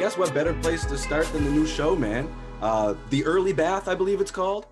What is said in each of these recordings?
Guess what better place to start than the new show, man? Uh, the Early Bath, I believe it's called.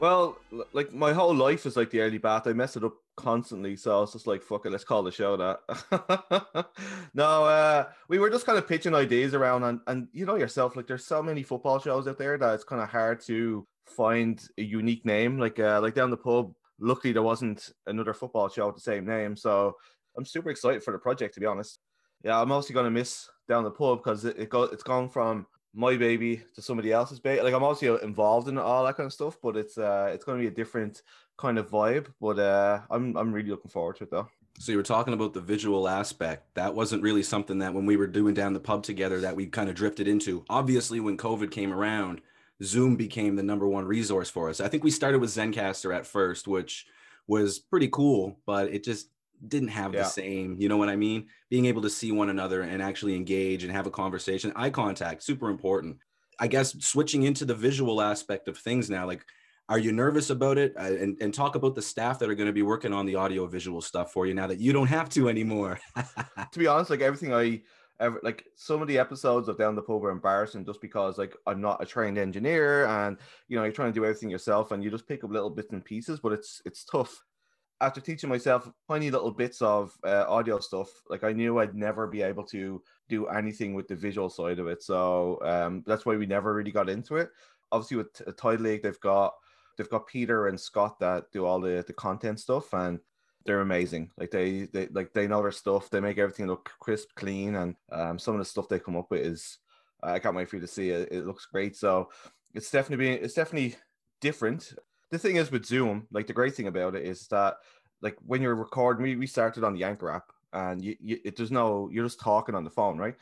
Well, like my whole life is like the early bath. I mess it up constantly, so I was just like, "Fuck it, let's call the show that." no, uh, we were just kind of pitching ideas around, and and you know yourself, like there's so many football shows out there that it's kind of hard to find a unique name. Like uh, like down the pub, luckily there wasn't another football show with the same name, so I'm super excited for the project. To be honest, yeah, I'm mostly gonna miss down the pub because it, it go it's gone from my baby to somebody else's baby. Like I'm also involved in all that kind of stuff, but it's uh it's going to be a different kind of vibe. But uh, I'm I'm really looking forward to it though. So you were talking about the visual aspect. That wasn't really something that when we were doing down the pub together that we kind of drifted into. Obviously, when COVID came around, Zoom became the number one resource for us. I think we started with Zencastr at first, which was pretty cool, but it just didn't have yeah. the same, you know what I mean? Being able to see one another and actually engage and have a conversation, eye contact, super important. I guess switching into the visual aspect of things now, like, are you nervous about it? Uh, and, and talk about the staff that are going to be working on the audio visual stuff for you now that you don't have to anymore. to be honest, like everything I ever like some of the episodes of Down the Pub are embarrassing just because like I'm not a trained engineer and you know you're trying to do everything yourself and you just pick up little bits and pieces, but it's it's tough after teaching myself tiny little bits of uh, audio stuff, like I knew I'd never be able to do anything with the visual side of it. So um, that's why we never really got into it. Obviously, with Tidal League, they've got they've got Peter and Scott that do all the the content stuff, and they're amazing. Like they they like they know their stuff. They make everything look crisp, clean, and um, some of the stuff they come up with is I can't wait for you to see it. It looks great. So it's definitely it's definitely different the thing is with Zoom, like the great thing about it is that like when you're recording, we, we started on the Anchor app and you, you it there's no you're just talking on the phone, right?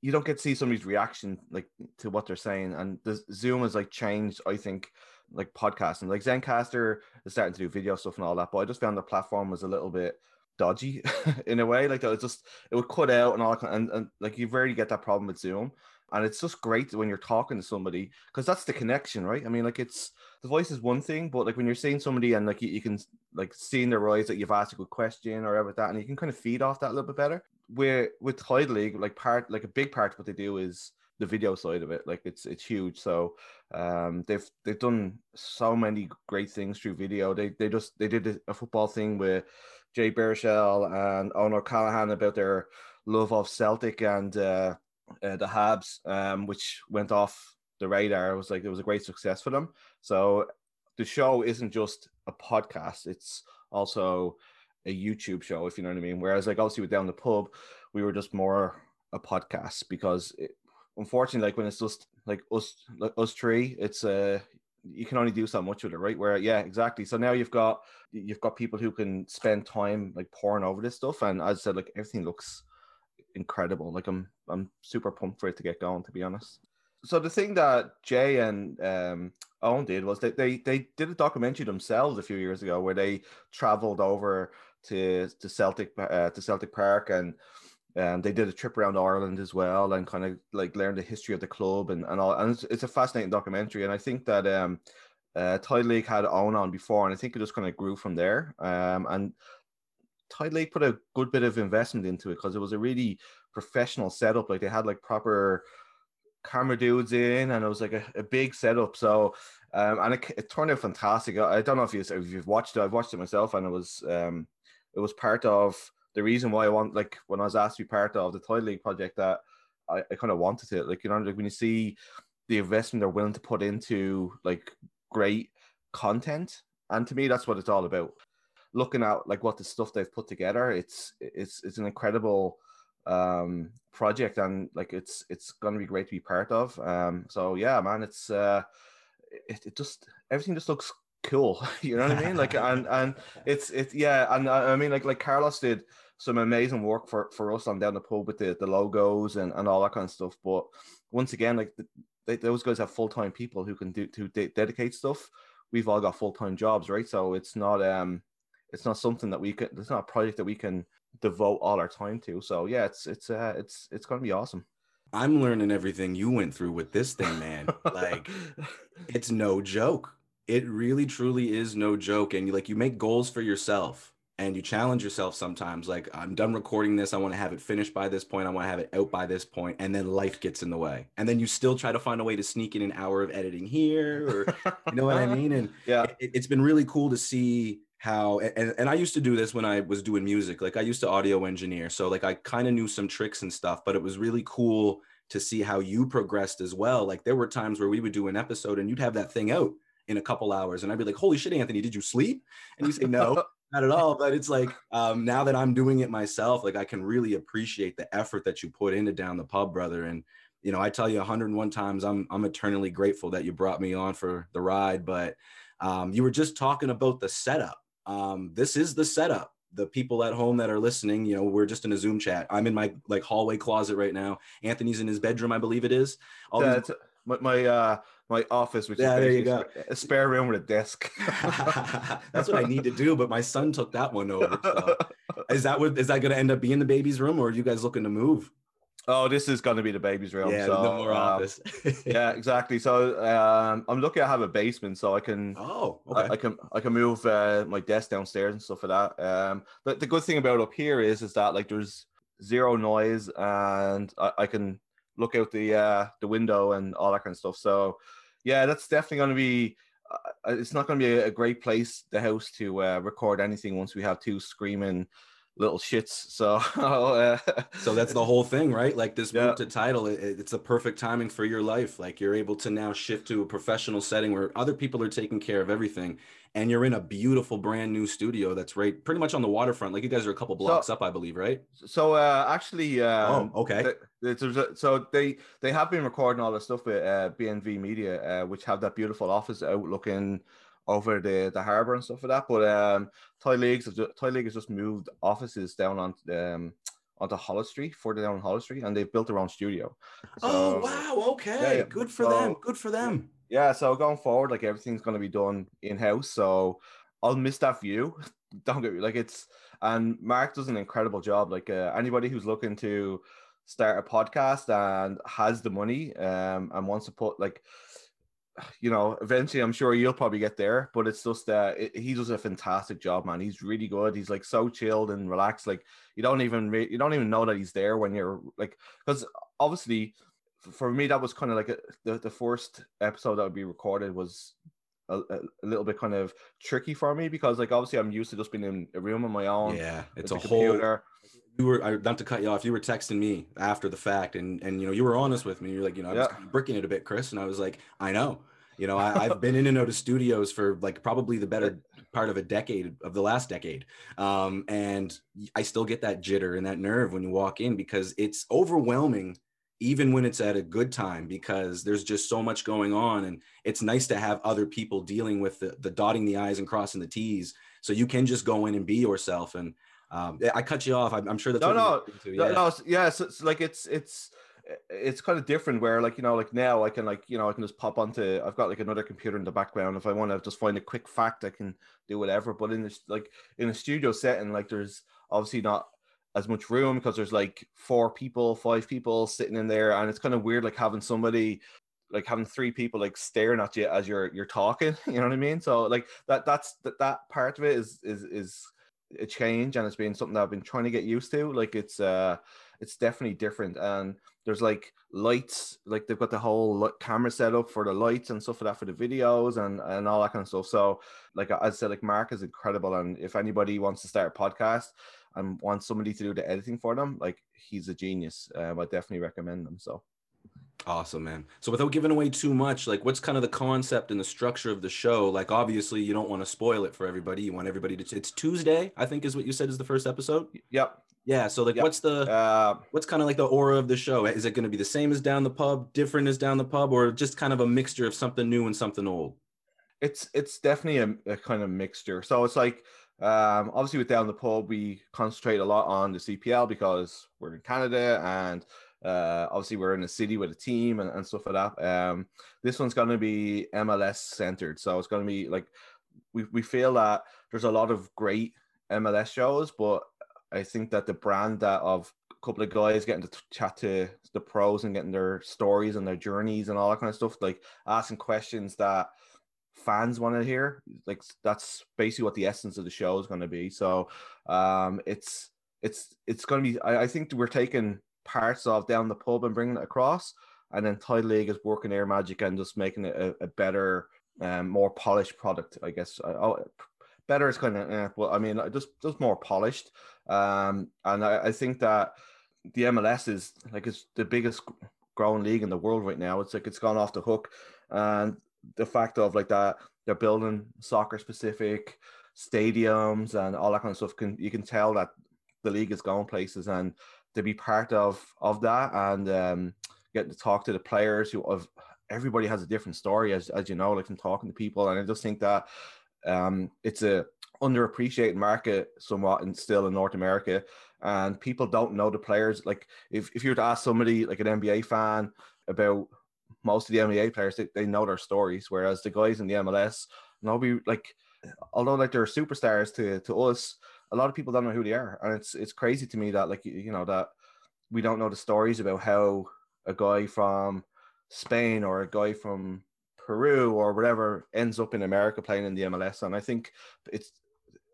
You don't get to see somebody's reaction like to what they're saying. And the Zoom has like changed, I think, like podcasting. Like Zencastr is starting to do video stuff and all that, but I just found the platform was a little bit dodgy in a way. Like it was just it would cut out and all that, and, and like you rarely get that problem with Zoom. And it's just great when you're talking to somebody because that's the connection, right? I mean, like it's the voice is one thing, but like when you're seeing somebody and like you, you can like see in their eyes that you've asked a good question or whatever that, and you can kind of feed off that a little bit better. Where with Tidal League, like part like a big part of what they do is the video side of it. Like it's it's huge. So um, they've they've done so many great things through video. They they just they did a football thing with Jay Baruchel and Owen Callahan about their love of Celtic and uh, uh, the Habs, um, which went off the radar. It was like it was a great success for them. So the show isn't just a podcast; it's also a YouTube show, if you know what I mean. Whereas, like, obviously, with Down the Pub, we were just more a podcast because, it, unfortunately, like when it's just like us, like us three, it's a uh, you can only do so much with it, right? Where, yeah, exactly. So now you've got you've got people who can spend time like pouring over this stuff, and as I said, like everything looks incredible. Like I'm I'm super pumped for it to get going, to be honest so the thing that Jay and um, Owen did was they, they they did a documentary themselves a few years ago where they traveled over to to Celtic uh, to Celtic Park and um, they did a trip around Ireland as well and kind of like learned the history of the club and, and all and it's, it's a fascinating documentary and I think that um uh, Tidal League had Owen on before and I think it just kind of grew from there um and Tidal League put a good bit of investment into it because it was a really professional setup like they had like proper camera dudes in, and it was like a, a big setup. So, um, and it, it, turned out fantastic. I don't know if, you, if you've watched it. I've watched it myself, and it was um, it was part of the reason why I want like when I was asked to be part of the Tidal League project that I, I kind of wanted it. Like you know, like when you see the investment they're willing to put into like great content, and to me, that's what it's all about. Looking at like what the stuff they've put together, it's it's it's an incredible um project and like it's it's gonna be great to be part of. Um so yeah man it's uh it, it just everything just looks cool you know what i mean? Like and and it's it's yeah and i mean like like carlos did some amazing work for for us on down the pub with the the logos and and all that kind of stuff but once again like the, they, those guys have full-time people who can do to de- dedicate stuff. We've all got full-time jobs right? So it's not um it's not something that we can it's not a project that we can devote all our time to. So yeah, it's it's uh, it's it's going to be awesome. I'm learning everything you went through with this thing, man. like it's no joke. It really truly is no joke and you like you make goals for yourself and you challenge yourself sometimes like i'm done recording this i want to have it finished by this point i want to have it out by this point and then life gets in the way and then you still try to find a way to sneak in an hour of editing here or you know what i mean and yeah it, it's been really cool to see how and, and i used to do this when i was doing music like i used to audio engineer so like i kind of knew some tricks and stuff but it was really cool to see how you progressed as well like there were times where we would do an episode and you'd have that thing out in a couple hours and i'd be like holy shit anthony did you sleep? And you say no not at all but it's like um, now that i'm doing it myself like i can really appreciate the effort that you put into down the pub brother and you know i tell you 101 times i'm i'm eternally grateful that you brought me on for the ride but um, you were just talking about the setup um, this is the setup the people at home that are listening you know we're just in a zoom chat i'm in my like hallway closet right now anthony's in his bedroom i believe it is all yeah, these- my, my uh my office, which yeah, is there you go. a spare room with a desk. That's what I need to do, but my son took that one over. So. Is that what is that going to end up being the baby's room, or are you guys looking to move? Oh, this is going to be the baby's room. Yeah, so, no more um, office. yeah, exactly. So um, I'm lucky I have a basement, so I can. Oh, okay. I, I can I can move uh, my desk downstairs and stuff like that. Um, but the good thing about up here is is that like there's zero noise, and I, I can look out the uh, the window and all that kind of stuff. So yeah, that's definitely going to be. Uh, it's not going to be a, a, great place, the house, to uh, record anything once we have two screaming little shits. So, uh, so that's the whole thing, right? Like this yeah. move to Tidal, it, it's the perfect timing for your life. Like you're able to now shift to a professional setting where other people are taking care of everything, and you're in a beautiful brand new studio that's right pretty much on the waterfront. Like you guys are a couple blocks so, up, I believe, right? So uh, actually, um, oh, okay. so they they have been recording all the stuff with uh, BNV Media, uh, which have that beautiful office outlooking over the the harbor and stuff like that. But um, Tidal Leagues Tidal League has just moved offices down on um onto Hollis Street, further down Hollis Street, and they've built their own studio. So, oh wow! Okay, yeah, yeah. good for so, them. Good for them yeah, so going forward, like everything's going to be done in house. So I'll miss that view. Don't get me like it's and Mark does an incredible job. Like uh, anybody who's looking to start a podcast and has the money um, and wants to put like you know eventually i'm sure you'll probably get there but it's just uh it, he does a fantastic job man he's really good he's like so chilled and relaxed like you don't even re- you don't even know that he's there when you're like because obviously for me, that was kind of like a, the the first episode that would be recorded was a, a, little bit kind of tricky for me because like obviously I'm used to just being in a room on my own. Yeah, it's a whole. You were not to cut you off. You were texting me after the fact, and and you know you were honest with me. You're like, you know, I was yeah. bricking it a bit, Chris, and I was like, I know. You know, I, have been in and out of studios for like probably the better part of a decade of the last decade, um, and I still get that jitter and that nerve when you walk in because it's overwhelming even when it's at a good time because there's just so much going on and it's nice to have other people dealing with the, the dotting the i's and crossing the t's so you can just go in and be yourself and um, i cut you off i'm, I'm sure that's no no, yeah. no no yeah so it's like it's it's it's kind of different where like you know like now i can like you know i can just pop onto i've got like another computer in the background if i want to just find a quick fact i can do whatever but in this like in a studio setting like there's obviously not as much room because there's like four people, five people sitting in there, and it's kind of weird like having somebody like having three people like staring at you as you're you're talking. You know what I mean? So like that that's that that part of it is is is a change, and it's been something that I've been trying to get used to. Like it's uh it's definitely different, and there's like lights, like they've got the whole camera set up for the lights and stuff for that for the videos and and all that kind of stuff. So like I said, like Mark is incredible, and if anybody wants to start a podcast and want somebody to do the editing for them, like he's a genius. Um, I definitely recommend them. So awesome, man. So without giving away too much, like what's kind of the concept and the structure of the show? Like obviously you don't want to spoil it for everybody. You want everybody to. It's Tuesday, I think, is what you said is the first episode. Yep. Yeah. So like, yep. what's the uh, what's kind of like the aura of the show? Is it going to be the same as Down the Pub, different as Down the Pub, or just kind of a mixture of something new and something old? It's it's definitely a, a kind of mixture. So it's like um, obviously, with Down the Pub, we concentrate a lot on the CPL because we're in Canada and uh, obviously we're in a city with a team and, and stuff like that. Um, this one's going to be MLS centered. So it's going to be like, we, we feel that there's a lot of great MLS shows, but I think that the brand that of a couple of guys getting to chat to the pros and getting their stories and their journeys and all that kind of stuff, like asking questions that fans want to hear. Like that's basically what the essence of the show is going to be. So um, it's it's it's going to be. I, I think we're taking parts of down the pub and bringing it across, and then Tidal League is working Air Magic and just making it a, a better, um, more polished product. I guess. Oh, better is kind of eh, well. I mean, just just more polished. Um, and I, I think that the MLS is like it's the biggest growing league in the world right now. It's like it's gone off the hook, and the fact of like that they're building soccer specific stadiums and all that kind of stuff can you can tell that the league is going places and to be part of of that and um, getting to talk to the players who of everybody has a different story as, as you know like from talking to people. And i just think that um, it's a underappreciated market somewhat and still in north america. And people don't know the players. Like if, if you were to ask somebody like an nba fan about most of the NBA players they, they know their stories, whereas the guys in the MLS, nobody like although like they're superstars to to us, a lot of people don't know who they are, and it's it's crazy to me that like you know that we don't know the stories about how a guy from Spain or a guy from Peru or whatever ends up in America playing in the MLS, and I think it's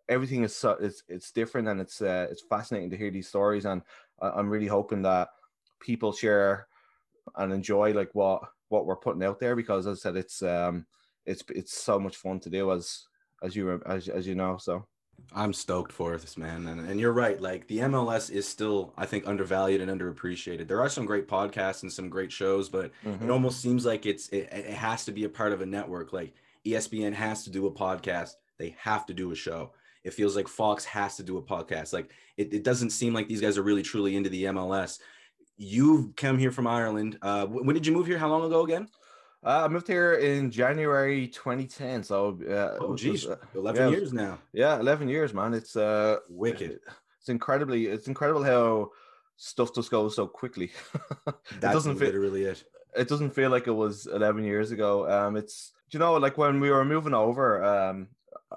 everything is so it's it's different and it's uh, it's fascinating to hear these stories, and I'm really hoping that people share and enjoy like what what we're putting out there because as I said it's um it's it's so much fun to do as as you as, as you know so I'm stoked for this man and, and you're right like the MLS is still I think undervalued and underappreciated there are some great podcasts and some great shows but mm-hmm. it almost seems like it's it, it has to be a part of a network like ESPN has to do a podcast they have to do a show it feels like Fox has to do a podcast like it, it doesn't seem like these guys are really truly into the MLS you've come here from Ireland. Uh, when did you move here? How long ago again? Uh, I moved here in January 2010. So, uh, oh, geez, uh, 11 yeah, years now. Yeah, 11 years, man. It's uh, wicked. It's incredibly, it's incredible how stuff just goes so quickly. it doesn't feel, really it. It doesn't feel like it was 11 years ago. Um, it's, you know, like when we were moving over, um,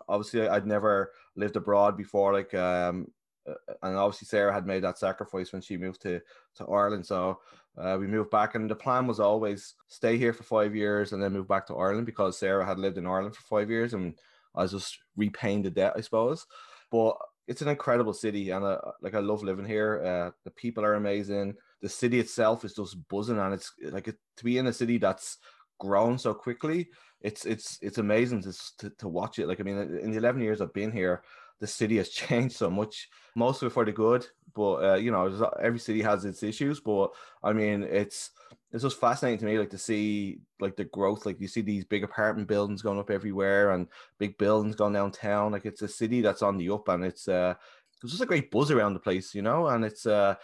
obviously I'd never lived abroad before. Like, um, uh, and obviously Sarah had made that sacrifice when she moved to to Ireland. So uh, we moved back, and the plan was always stay here for five years and then move back to Ireland because Sarah had lived in Ireland for five years, and I was just repaying the debt, I suppose. But it's an incredible city, and uh, like I love living here. Uh, the people are amazing. The city itself is just buzzing, and it's like it, to be in a city that's grown so quickly. It's it's it's amazing to, to to watch it. Like I mean, in the eleven years I've been here, the city has changed so much, mostly for the good. But uh, you know, every city has its issues. But I mean, it's it's just fascinating to me, like to see like the growth. Like you see these big apartment buildings going up everywhere, and big buildings going downtown. Like it's a city that's on the up, and it's uh, there's just a great buzz around the place, you know. And it's uh,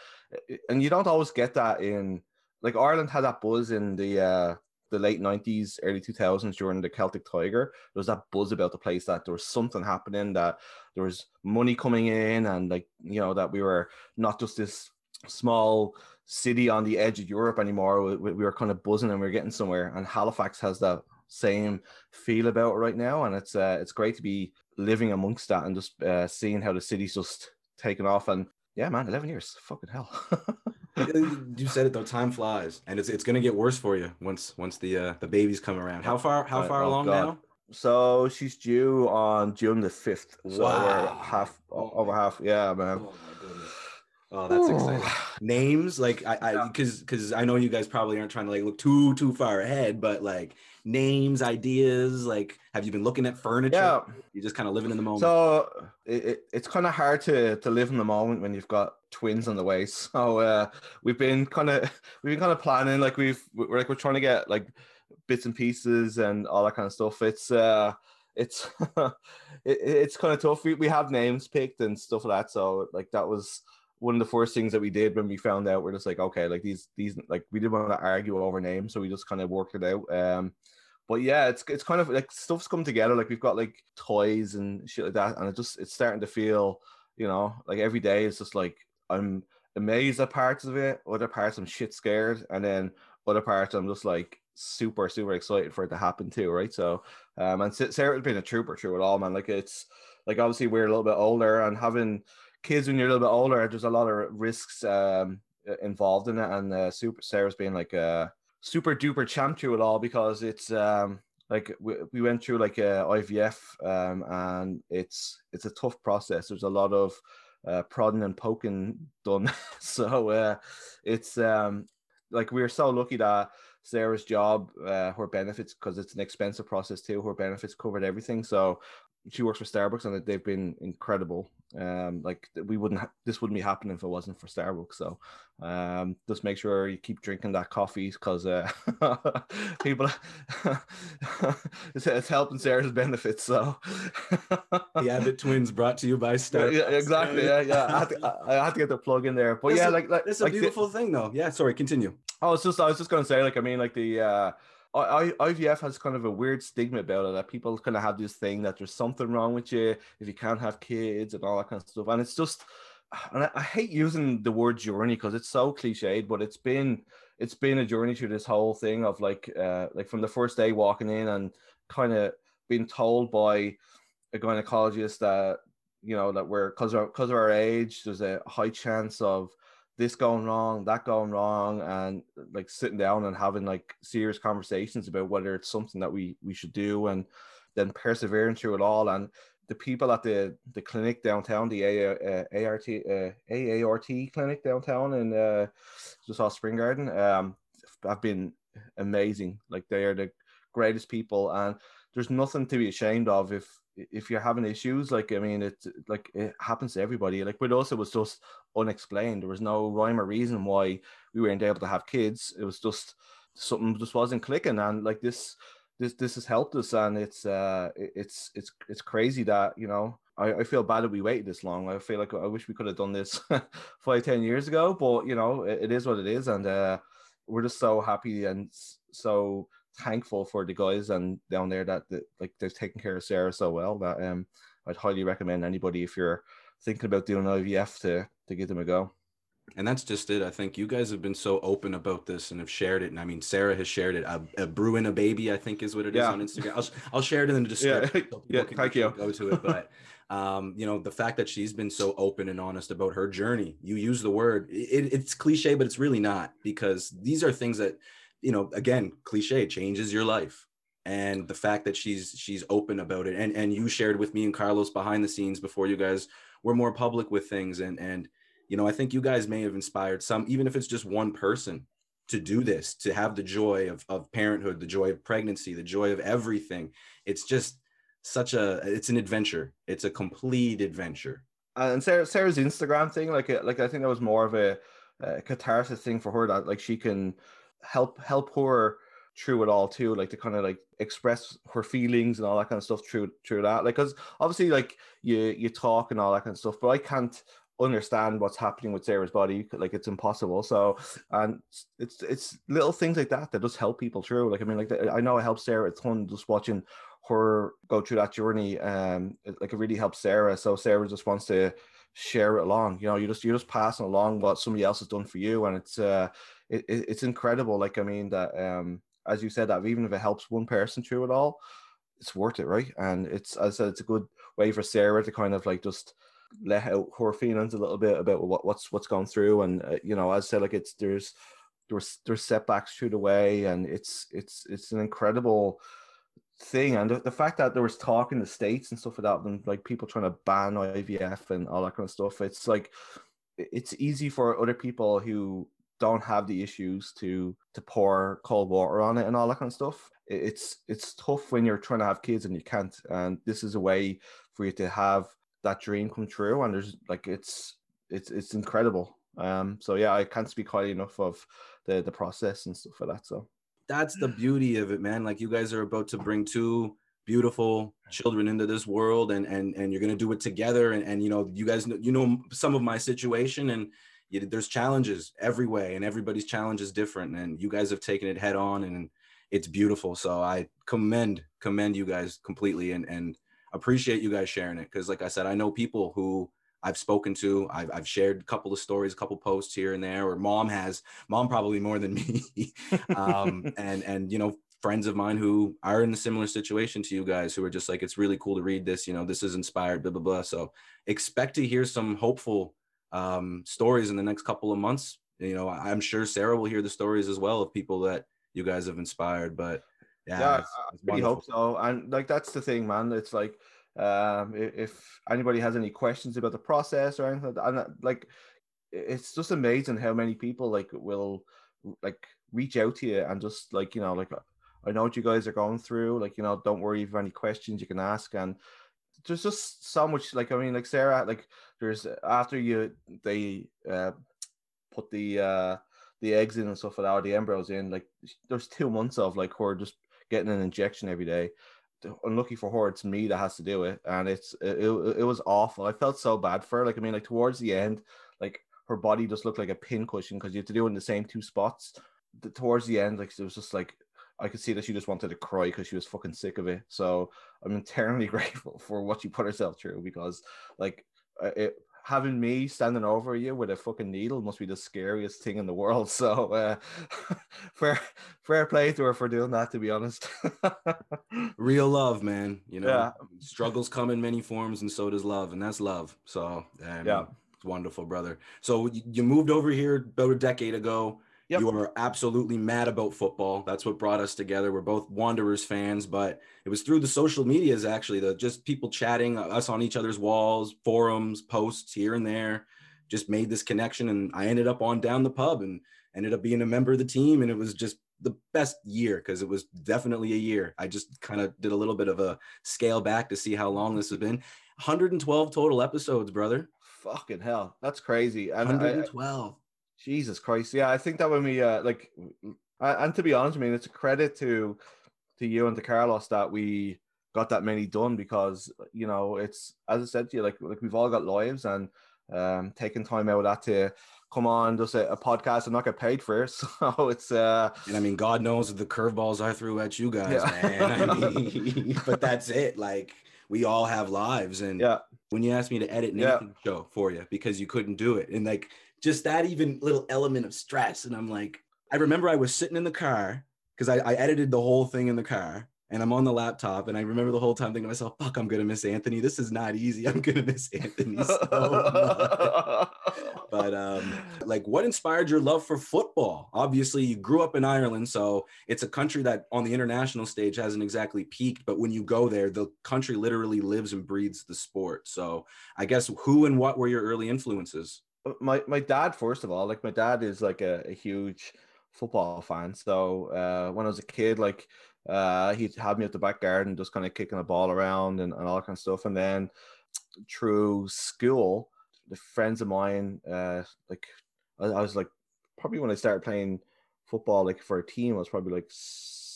and you don't always get that in like Ireland had that buzz in the uh the late 90s, early 2000s during the Celtic Tiger, there was that buzz about the place that there was something happening, that there was money coming in, and like, you know, that we were not just this small city on the edge of Europe anymore. We, we were kind of buzzing and we are getting somewhere. And Halifax has that same feel about it right now. And it's uh, it's great to be living amongst that and just uh, seeing how the city's just taken off. And yeah, man, 11 years, fucking hell. you said it though. Time flies, and it's it's gonna get worse for you once once the uh, the babies come around. How far how far oh, along God. now? So she's due on June the fifth. So wow. half oh over half. Yeah, man. Oh my goodness. Oh, that's exciting. Names like I, I, because because I know you guys probably aren't trying to like look too too far ahead, but like names, ideas, like have you been looking at furniture? Yeah, you're just kind of living in the moment. So it, it it's kind of hard to to live in the moment when you've got twins on the way. So uh, we've been kind of we've been kind of planning, like we've we're like we're trying to get like bits and pieces and all that kind of stuff. It's uh it's it, it's kind of tough. We, we have names picked and stuff like that. So like that was one of the first things that we did when we found out we're just like okay like these these like we didn't want to argue over names so we just kind of worked it out um but yeah it's it's kind of like stuff's come together like we've got like toys and shit like that and it just it's starting to feel you know like every day it's just like i'm amazed at parts of it other parts i'm shit scared and then other parts i'm just like super super excited for it to happen too right? So um and sarah's been a trooper through it all man like it's like obviously we're a little bit older and having kids when you're a little bit older, there's a lot of risks um, involved in it, and uh, Super Sarah's being like a super duper champ through it all because it's um, like we, we went through like a IVF, um, and it's it's a tough process. There's a lot of uh, prodding and poking done. so uh, it's um, like we're so lucky that Sarah's job, uh, her benefits, because it's an expensive process too. Her benefits covered everything. So she works for Starbucks and they've been incredible. Um, like we wouldn't, ha- this wouldn't be happening if it wasn't for Starbucks. So, um, just make sure you keep drinking that coffee because uh, people, it's, it's, helping Sarah's benefits. So, yeah, the Abbott twins brought to you by Starbucks. Yeah, exactly. Yeah, yeah. I had, to, I had to get the plug in there, but yeah, like, like it's a beautiful the, thing though. Yeah, sorry, continue. I was just, I was just gonna say, like, I mean, like the. uh I, I, IVF has kind of a weird stigma about it that people kind of have this thing that there's something wrong with you if you can't have kids and all that kind of stuff. And it's just, and I, I hate using the word journey because it's so cliched, but it's been it's been a journey through this whole thing of like uh like from the first day walking in and kind of being told by a gynecologist that you know that we're because of because of our age, there's a high chance of this going wrong, that going wrong, and like sitting down and having like serious conversations about whether it's something that we we should do, and then persevering through it all. And the people at the the clinic downtown, the A, uh, ART uh, AART clinic downtown in uh, just off Spring Garden, um, have been amazing. Like they are the greatest people, and there's nothing to be ashamed of if if you're having issues, like I mean, it's like it happens to everybody. Like with us, it was just unexplained. There was no rhyme or reason why we weren't able to have kids. It was just something just wasn't clicking, and like this, this, this has helped us, and it's uh, it's it's it's crazy that you know. I, I feel bad that we waited this long. I feel like I wish we could have done this five, ten years ago, but you know, it, it is what it is, and uh, we're just so happy and so thankful for the guys and down there that, that like they're taking care of Sarah so well that um I'd highly recommend anybody if you're thinking about doing IVF to to give them a go. And that's just it. I think you guys have been so open about this and have shared it. And I mean, Sarah has shared it. A, a brewing a baby, I think, is what it is yeah. on Instagram. I'll, I'll share it in the description. Yeah, so yeah thank you. Go to it, but um, you know, the fact that she's been so open and honest about her journey. You use the word. It, it's cliche, but it's really not because these are things that you know, again, cliche changes your life. And the fact that she's she's open about it, and and you shared with me and Carlos behind the scenes before you guys were more public with things, and and you know, I think you guys may have inspired some, even if it's just one person, to do this, to have the joy of of parenthood, the joy of pregnancy, the joy of everything. It's just such a it's an adventure. It's a complete adventure. Uh, and Sarah, Sarah's Instagram thing, like uh, like I think that was more of a, a catharsis thing for her that like she can help help her through it all too like to kind of like express her feelings and all that kind of stuff through through that like because obviously like you you talk and all that kind of stuff but i can't understand what's happening with sarah's body like it's impossible so and it's it's little things like that that just help people through like i mean like i know it helps sarah a ton just watching her go through that journey um like it really helps sarah so sarah just wants to share it along you know you just you're just passing along what somebody else has done for you and it's uh it, it, it's incredible. Like I mean that um as you said that even if it helps one person through it all, it's worth it, right? And it's as I said, it's a good way for Sarah to kind of like just let out her feelings a little bit about what, what's what's gone through, and uh, you know, as I said, like it's there's there's there's setbacks through the way, and it's it's it's an incredible thing and the, the, fact that there was talk in the states and stuff like that and like people trying to ban ivf and all that kind of stuff it's like it's easy for other people who don't have the issues to to pour cold water on it and all that kind of stuff. It's it's tough when you're trying to have kids and you can't. And this is a way for you to have that dream come true. And there's like it's it's it's incredible. Um. So yeah, I can't speak highly enough of the the process and stuff like that. So that's the beauty of it, man. Like you guys are about to bring two beautiful children into this world and and and you're to do it together and and you know you guys know you know some of my situation and you, there's challenges every way and everybody's challenge is different and you guys have taken it head on and it's beautiful. So i commend commend you guys completely and and appreciate you guys sharing it. Because like i said i know people who i've spoken to I've, I've shared a couple of stories a couple posts here and there or mom has mom probably more than me. Um, and and you know friends of mine who are in a similar situation to you guys who are just like it's really cool to read this you know this is inspired blah blah blah. So expect to hear some hopeful um, stories in the next couple of months. You know, I'm sure Sarah will hear the stories as well of people that you guys have inspired. But Yeah, Yeah, it's- it's wonderful. hope so. And like that's the thing, man. It's like um if anybody has any questions about the process or anything, and uh, like it's just amazing how many people like will like reach out to you and just like you know like I know what you guys are going through. Like you know, don't worry if you have any questions you can ask and. There's just so much like I mean like Sarah like there's after you they uh put the uh the eggs in and stuff like that, or the embryos in, like there's two months of like her just getting an injection every day. Unlucky for her, it's me that has to do it, and it's it, it, was awful. I felt so bad for her. Like I mean, like towards the end, like her body just looked like a pin cushion because you have to do it in the same two spots. The, towards the end, like it was just like I could see that she just wanted to cry because she was fucking sick of it. So I'm eternally grateful for what she put herself through because like it, having me standing over you with a fucking needle must be the scariest thing in the world. So uh, fair fair play to her for doing that. To be honest. real love, man. You know, Yeah. struggles come in many forms, and so does love, and that's love. So, um, Yeah. it's wonderful, brother. So you moved over here about a decade ago. Yep. You were absolutely mad about football. That's what brought us together. We're both Wanderers fans, but it was through the social medias actually, the just people chatting, uh, us on each other's walls, forums, posts here and there, just made this connection. And I ended up on down the pub and ended up being a member of the team. And it was just the best year because it was definitely a year. I just kind of did a little bit of a scale back to see how long this has been. 112 total episodes, brother. Fucking hell, that's crazy. I, 112. Jesus Christ, yeah, I think that when we uh, like, and to be honest, I mean, it's a credit to to you and to Carlos that we got that many done because you know it's as I said to you, like like we've all got lives and um taking time out of that to come on just a, a podcast and not get paid for it. So it's uh And I mean, God knows the curveballs I threw at you guys, Yeah. man. I mean, but that's it. Like we all have lives, and yeah, when you asked me to edit Yeah. Nathan's show for you because you couldn't do it, and like just that even little element of stress, and I'm like, I remember I was sitting in the car because I, I edited the whole thing in the car. And I'm on the laptop, and I remember the whole time thinking to myself, "Fuck, I'm gonna miss Anthony. This is not easy. I'm gonna miss Anthony so much." but um like what inspired your love for football obviously you grew up in ireland so it's a country that on the international stage hasn't exactly peaked but when you go there the country literally lives and breathes the sport so i guess who and what were your early influences my my dad first of all like my dad is like a, a huge football fan. So uh when i was a kid like uh he'd have me at the back garden just kind of kicking the ball around and, and all kind of stuff. And then through school the friends of mine uh like I, I was like probably when i started playing football like for a team i was probably like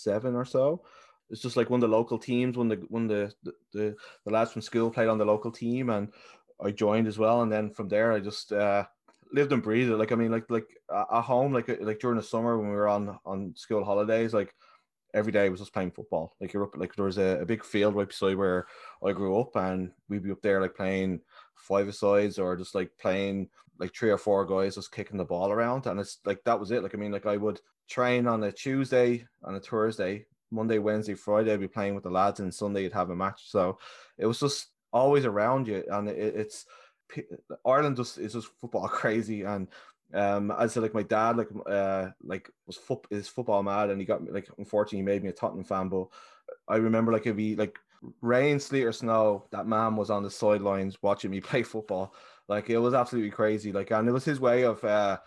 seven or so. It's just like one of the local teams when the when the, the, the lads from school played on the local team. And I joined as well, and then from there I just uh, lived and breathed it. Like I mean, like like at home, like like during the summer when we were on on school holidays, like every day was just playing football. Like you're up, like there was a, a big field right beside where I grew up, and we'd be up there like playing five sides or just like playing like three or four guys just kicking the ball around, and it's like that was it. Like I mean, like I would train on a Tuesday, on a Thursday, Monday, Wednesday, Friday, I'd be playing with the lads, and Sunday you'd have a match. So it was just always around you, and it, it's Ireland just is just football crazy. And um, I said like my dad like uh like was foot is football mad, and he got me like unfortunately he made me a Tottenham fan, but I remember like if he like rain, sleet, or snow, that man was on the sidelines watching me play football. Like it was absolutely crazy. Like and it was his way of uh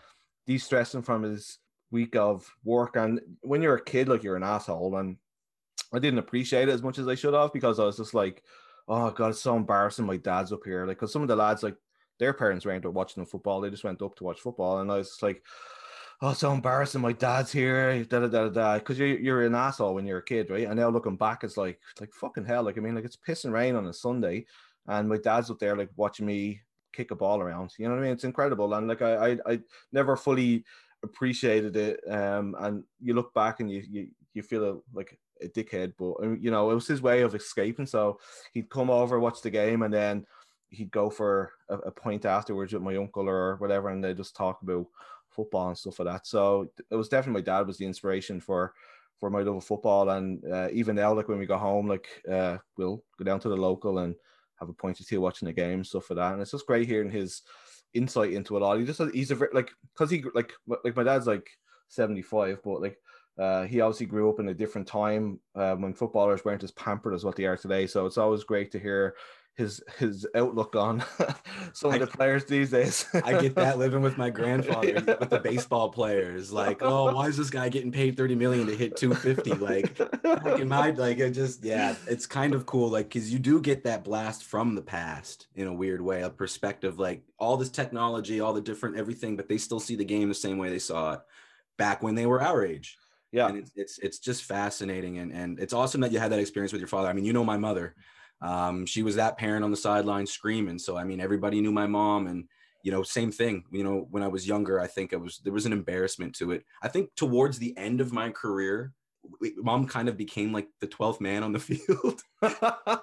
de-stressing from his week of work. And when you're a kid, like you're an asshole, and I didn't appreciate it as much as I should have because I was just like, oh god, it's so embarrassing. My dad's up here, like because some of the lads like their parents weren't watching the football; they just went up to watch football, and I was like. Oh, so embarrassing. My dad's here, da da da da. Because you're you're an asshole when you're a kid, right? And now looking back, it's like like fucking hell. Like I mean, like it's pissing rain on a Sunday, and my dad's up there like watching me kick a ball around. You know what I mean? It's incredible, and like I I, I never fully appreciated it. Um, and you look back and you you you feel like a dickhead, but um, you know it was his way of escaping. So he'd come over, watch the game, and then he'd go for a, a point afterwards with my uncle or whatever, and they just talk about football and stuff like that. So it was definitely my dad was the inspiration for for my love of football, and uh, even now, like when we go home, like uh, we'll go down to the local and have a point or two watching the game, stuff like that, and it's just great hearing his insight into it all. He just he's a very like because he like like my dad's like seventy five, but like uh, he obviously grew up in a different time uh, when footballers weren't as pampered as what they are today. So it's always great to hear his his outlook on some of the players these days. I get that living with my grandfather yeah. with the baseball players. Like, oh, why is this guy getting paid 30 million to hit 250? Like, like in my like it just yeah, it's kind of cool. Like, cause you do get that blast from the past in a weird way, a perspective, like all this technology, all the different everything, but they still see the game the same way they saw it back when they were our age. Yeah. And it's it's it's just fascinating and and it's awesome that you had that experience with your father. I mean, you know my mother um, she was that parent on the sideline screaming. So I mean, everybody knew my mom, and you know, same thing. You know, when I was younger, I think I was there was an embarrassment to it. I think towards the end of my career, mom kind of became like the 12th man on the field.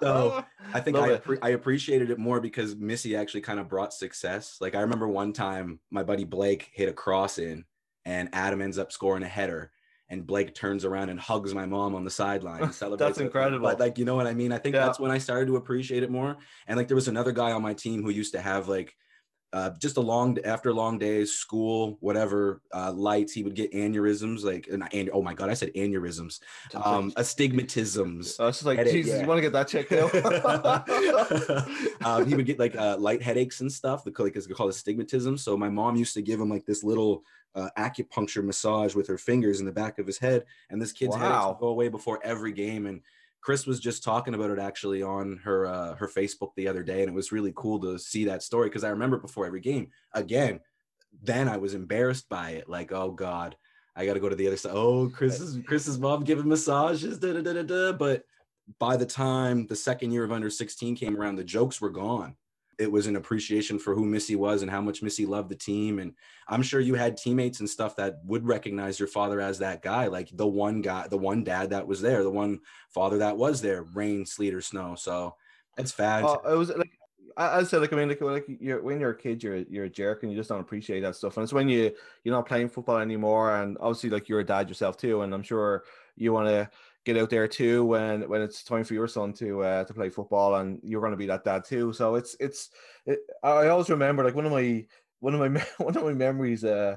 so I think I, I appreciated it more because Missy actually kind of brought success. Like I remember one time my buddy Blake hit a cross in and Adam ends up scoring a header and Blake turns around and hugs my mom on the sideline that's incredible. But like, you know what I mean? I think yeah. that's when I started to appreciate it more. And like, there was another guy on my team who used to have like, uh, just a long after long days, school, whatever, uh, lights. He would get aneurysms, like and, and oh my god, I said aneurysms, um, astigmatisms. I was just like, Headache, Jesus, yeah. you want to get that checked out? um, he would get like uh, light headaches and stuff. The like is called astigmatism. So my mom used to give him like this little uh, acupuncture massage with her fingers in the back of his head, and this kid's wow. headaches would go away before every game. And Chris was just talking about it actually on her uh, her Facebook the other day, and it was really cool to see that story because I remember before every game. Again, then I was embarrassed by it, like, oh God, I got to go to the other side. Oh, Chris's Chris's mom giving massages, da, da, da, da, da. But by the time the second year of under 16 came around, the jokes were gone it was an appreciation for who Missy was and how much Missy loved the team. And I'm sure you had teammates and stuff that would recognize your father as that guy, like the one guy, the one dad that was there, the one father that was there, rain, sleet, or snow. So it's fast. Uh, it was like I said, like I mean, like, like you're when you're a kid, you're you're a jerk, and you just don't appreciate that stuff. And it's when you you're not playing football anymore, and obviously, like you're a dad yourself too, and I'm sure you want to get out there too when when it's time for your son to uh, to play football and you're going to be that dad too so it's it's it, i always remember like one of my one of my one of my memories uh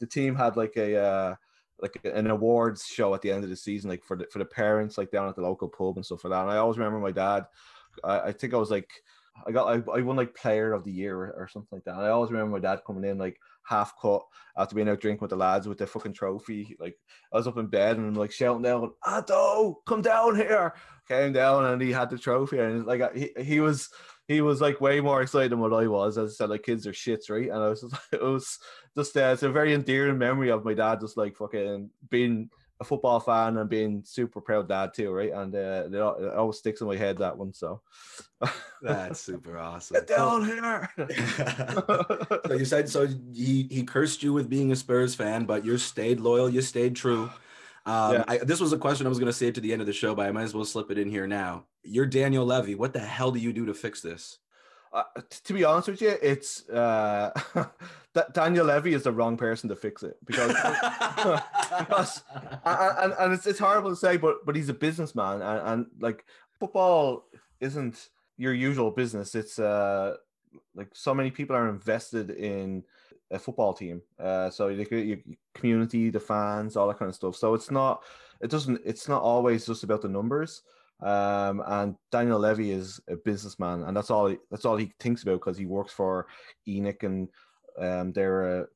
the team had like a uh like an awards show at the end of the season like for the for the parents like down at the local pub and stuff like that and i always remember my dad i, I think i was like I got I, I won like player of the year or, something like that. And I always remember my dad coming in like half cut after being out drinking with the lads with the fucking trophy. Like I was up in bed and I'm like shouting down, Addo, come down here. Came down and he had the trophy and like he, he was he was like way more excited than what I was. As I said, like kids are shits, right? And I was just, it was just uh, it's a very endearing memory of my dad just like fucking being a football fan and being super proud dad too, right? And uh, it, always sticks in my head that one. So that's super awesome. Get down here. so you said so he he cursed you with being a Spurs fan, but you stayed loyal, you stayed true. Um, yeah. I, this was a question I was going to say to the end of the show, but I might as well slip it in here now. You're Daniel Levy. What the hell do you do to fix this? Uh, to be honest with you, it's uh, Daniel Levy is the wrong person to fix it because, because and, and it's, it's horrible to say, but but he's a businessman and, and like football isn't your usual business. It's uh like so many people are invested in a football team. Uh, so like your community, the fans, all that kind of stuff. So it's not, it doesn't, it's not always just about the numbers. Um, and Daniel Levy is a businessman, and that's all he, that's all he thinks about because he works for ENIC, and um, they're a,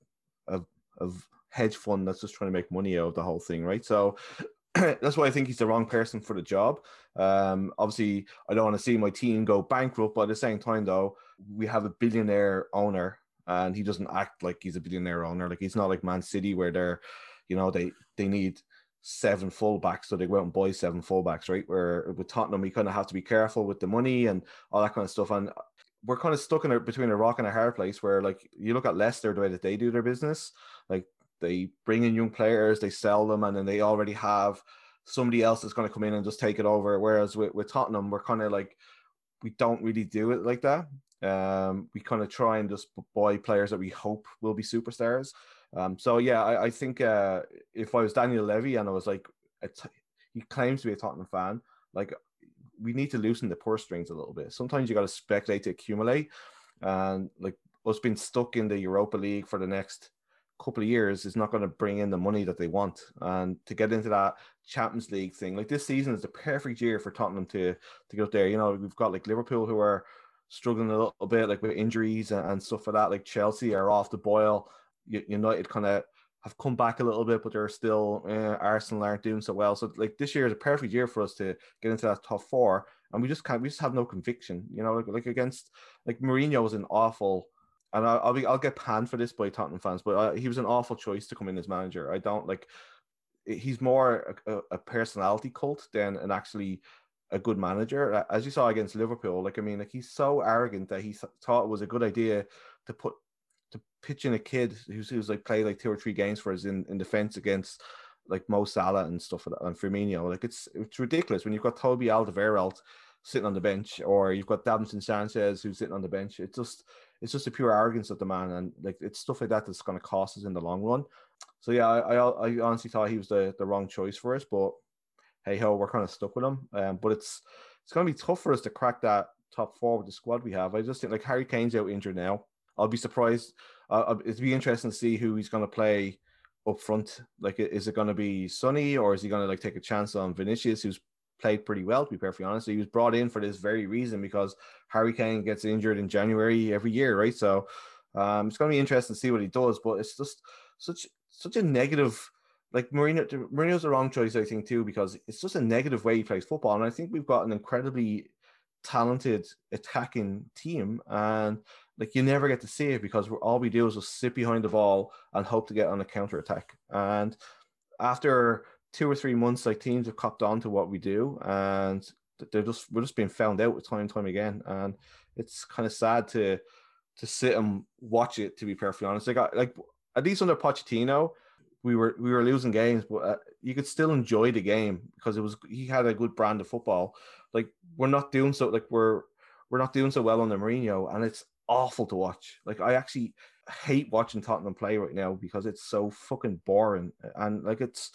a, a hedge fund that's just trying to make money out of the whole thing, right? So that's why I think he's the wrong person for the job. Um, obviously, I don't want to see my team go bankrupt, but at the same time, though, we have a billionaire owner, and he doesn't act like he's a billionaire owner. Like he's not like Man City, where they're, you know, they they need seven fullbacks, so they out and buy seven fullbacks, right? Where with Tottenham, we kind of have to be careful with the money and all that kind of stuff. And we're kind of stuck in a, between a rock and a hard place where, like, you look at Leicester, the way that they do their business, like they bring in young players, they sell them, and then they already have somebody else that's going to come in and just take it over. Whereas with, with Tottenham, we're kind of like, we don't really do it like that. Um, we kind of try and just buy players that we hope will be superstars. Um, so yeah, I, I think uh, if I was Daniel Levy and I was like, he claims to be a Tottenham fan, like we need to loosen the purse strings a little bit. Sometimes you got to speculate to accumulate, and like us being stuck in the Europa League for the next couple of years is not going to bring in the money that they want. And to get into that Champions League thing, like this season is the perfect year for Tottenham to to go there. You know, we've got like Liverpool who are struggling a little bit, like with injuries and, and stuff like that. Like Chelsea are off the boil. United kind of have come back a little bit, but they're still uh, Arsenal aren't doing so well. So like this year is a perfect year for us to get into that top four, and we just can't. We just have no conviction, you know. Like, like against like Mourinho was an awful, and I'll, I'll be I'll get panned for this by Tottenham fans, but uh, he was an awful choice to come in as manager. I don't like. He's more a, a personality cult than an actually a good manager. As you saw against Liverpool, like I mean, like he's so arrogant that he thought it was a good idea to put to pitch in a kid who's, who's like play like two or three games for us in, in defense against like Mo Salah and stuff like that, and Firmino. Like it's it's ridiculous when you've got Toby Alderweireld sitting on the bench, or you've got Davinson Sanchez who's sitting on the bench. It's just it's just a pure arrogance of the man, and like it's stuff like that that's going to cost us in the long run. So yeah, I, I, I honestly thought he was the the wrong choice for us, but hey ho, we're kind of stuck with him. Um, but it's it's going to be tough for us to crack that top four with the squad we have. I just think like Harry Kane's out injured now. I'll be surprised. Uh, it'd be interesting to see who he's going to play up front. Like, is it going to be Sonny or is he going to like take a chance on Vinicius, who's played pretty well, to be perfectly honest. He was brought in for this very reason because Harry Kane gets injured in January every year, right? So um, it's going to be interesting to see what he does. But it's just such such a negative. Like Mourinho, Mourinho's the wrong choice, I think, too, because it's just a negative way he plays football. And I think we've got an incredibly talented attacking team, and like you never get to see it because all we do is just sit behind the ball and hope to get on a counter attack. And after two or three months, like teams have copped on to what we do, and they're just we're just being found out time and time again. And it's kind of sad to to sit and watch it. To be perfectly honest, like I, like at least under Pochettino, we were we were losing games, but uh, you could still enjoy the game because it was he had a good brand of football. Like we're not doing so like we're we're not doing so well under Mourinho, and it's awful to watch. Like I actually hate watching Tottenham play right now because it's so fucking boring. And like it's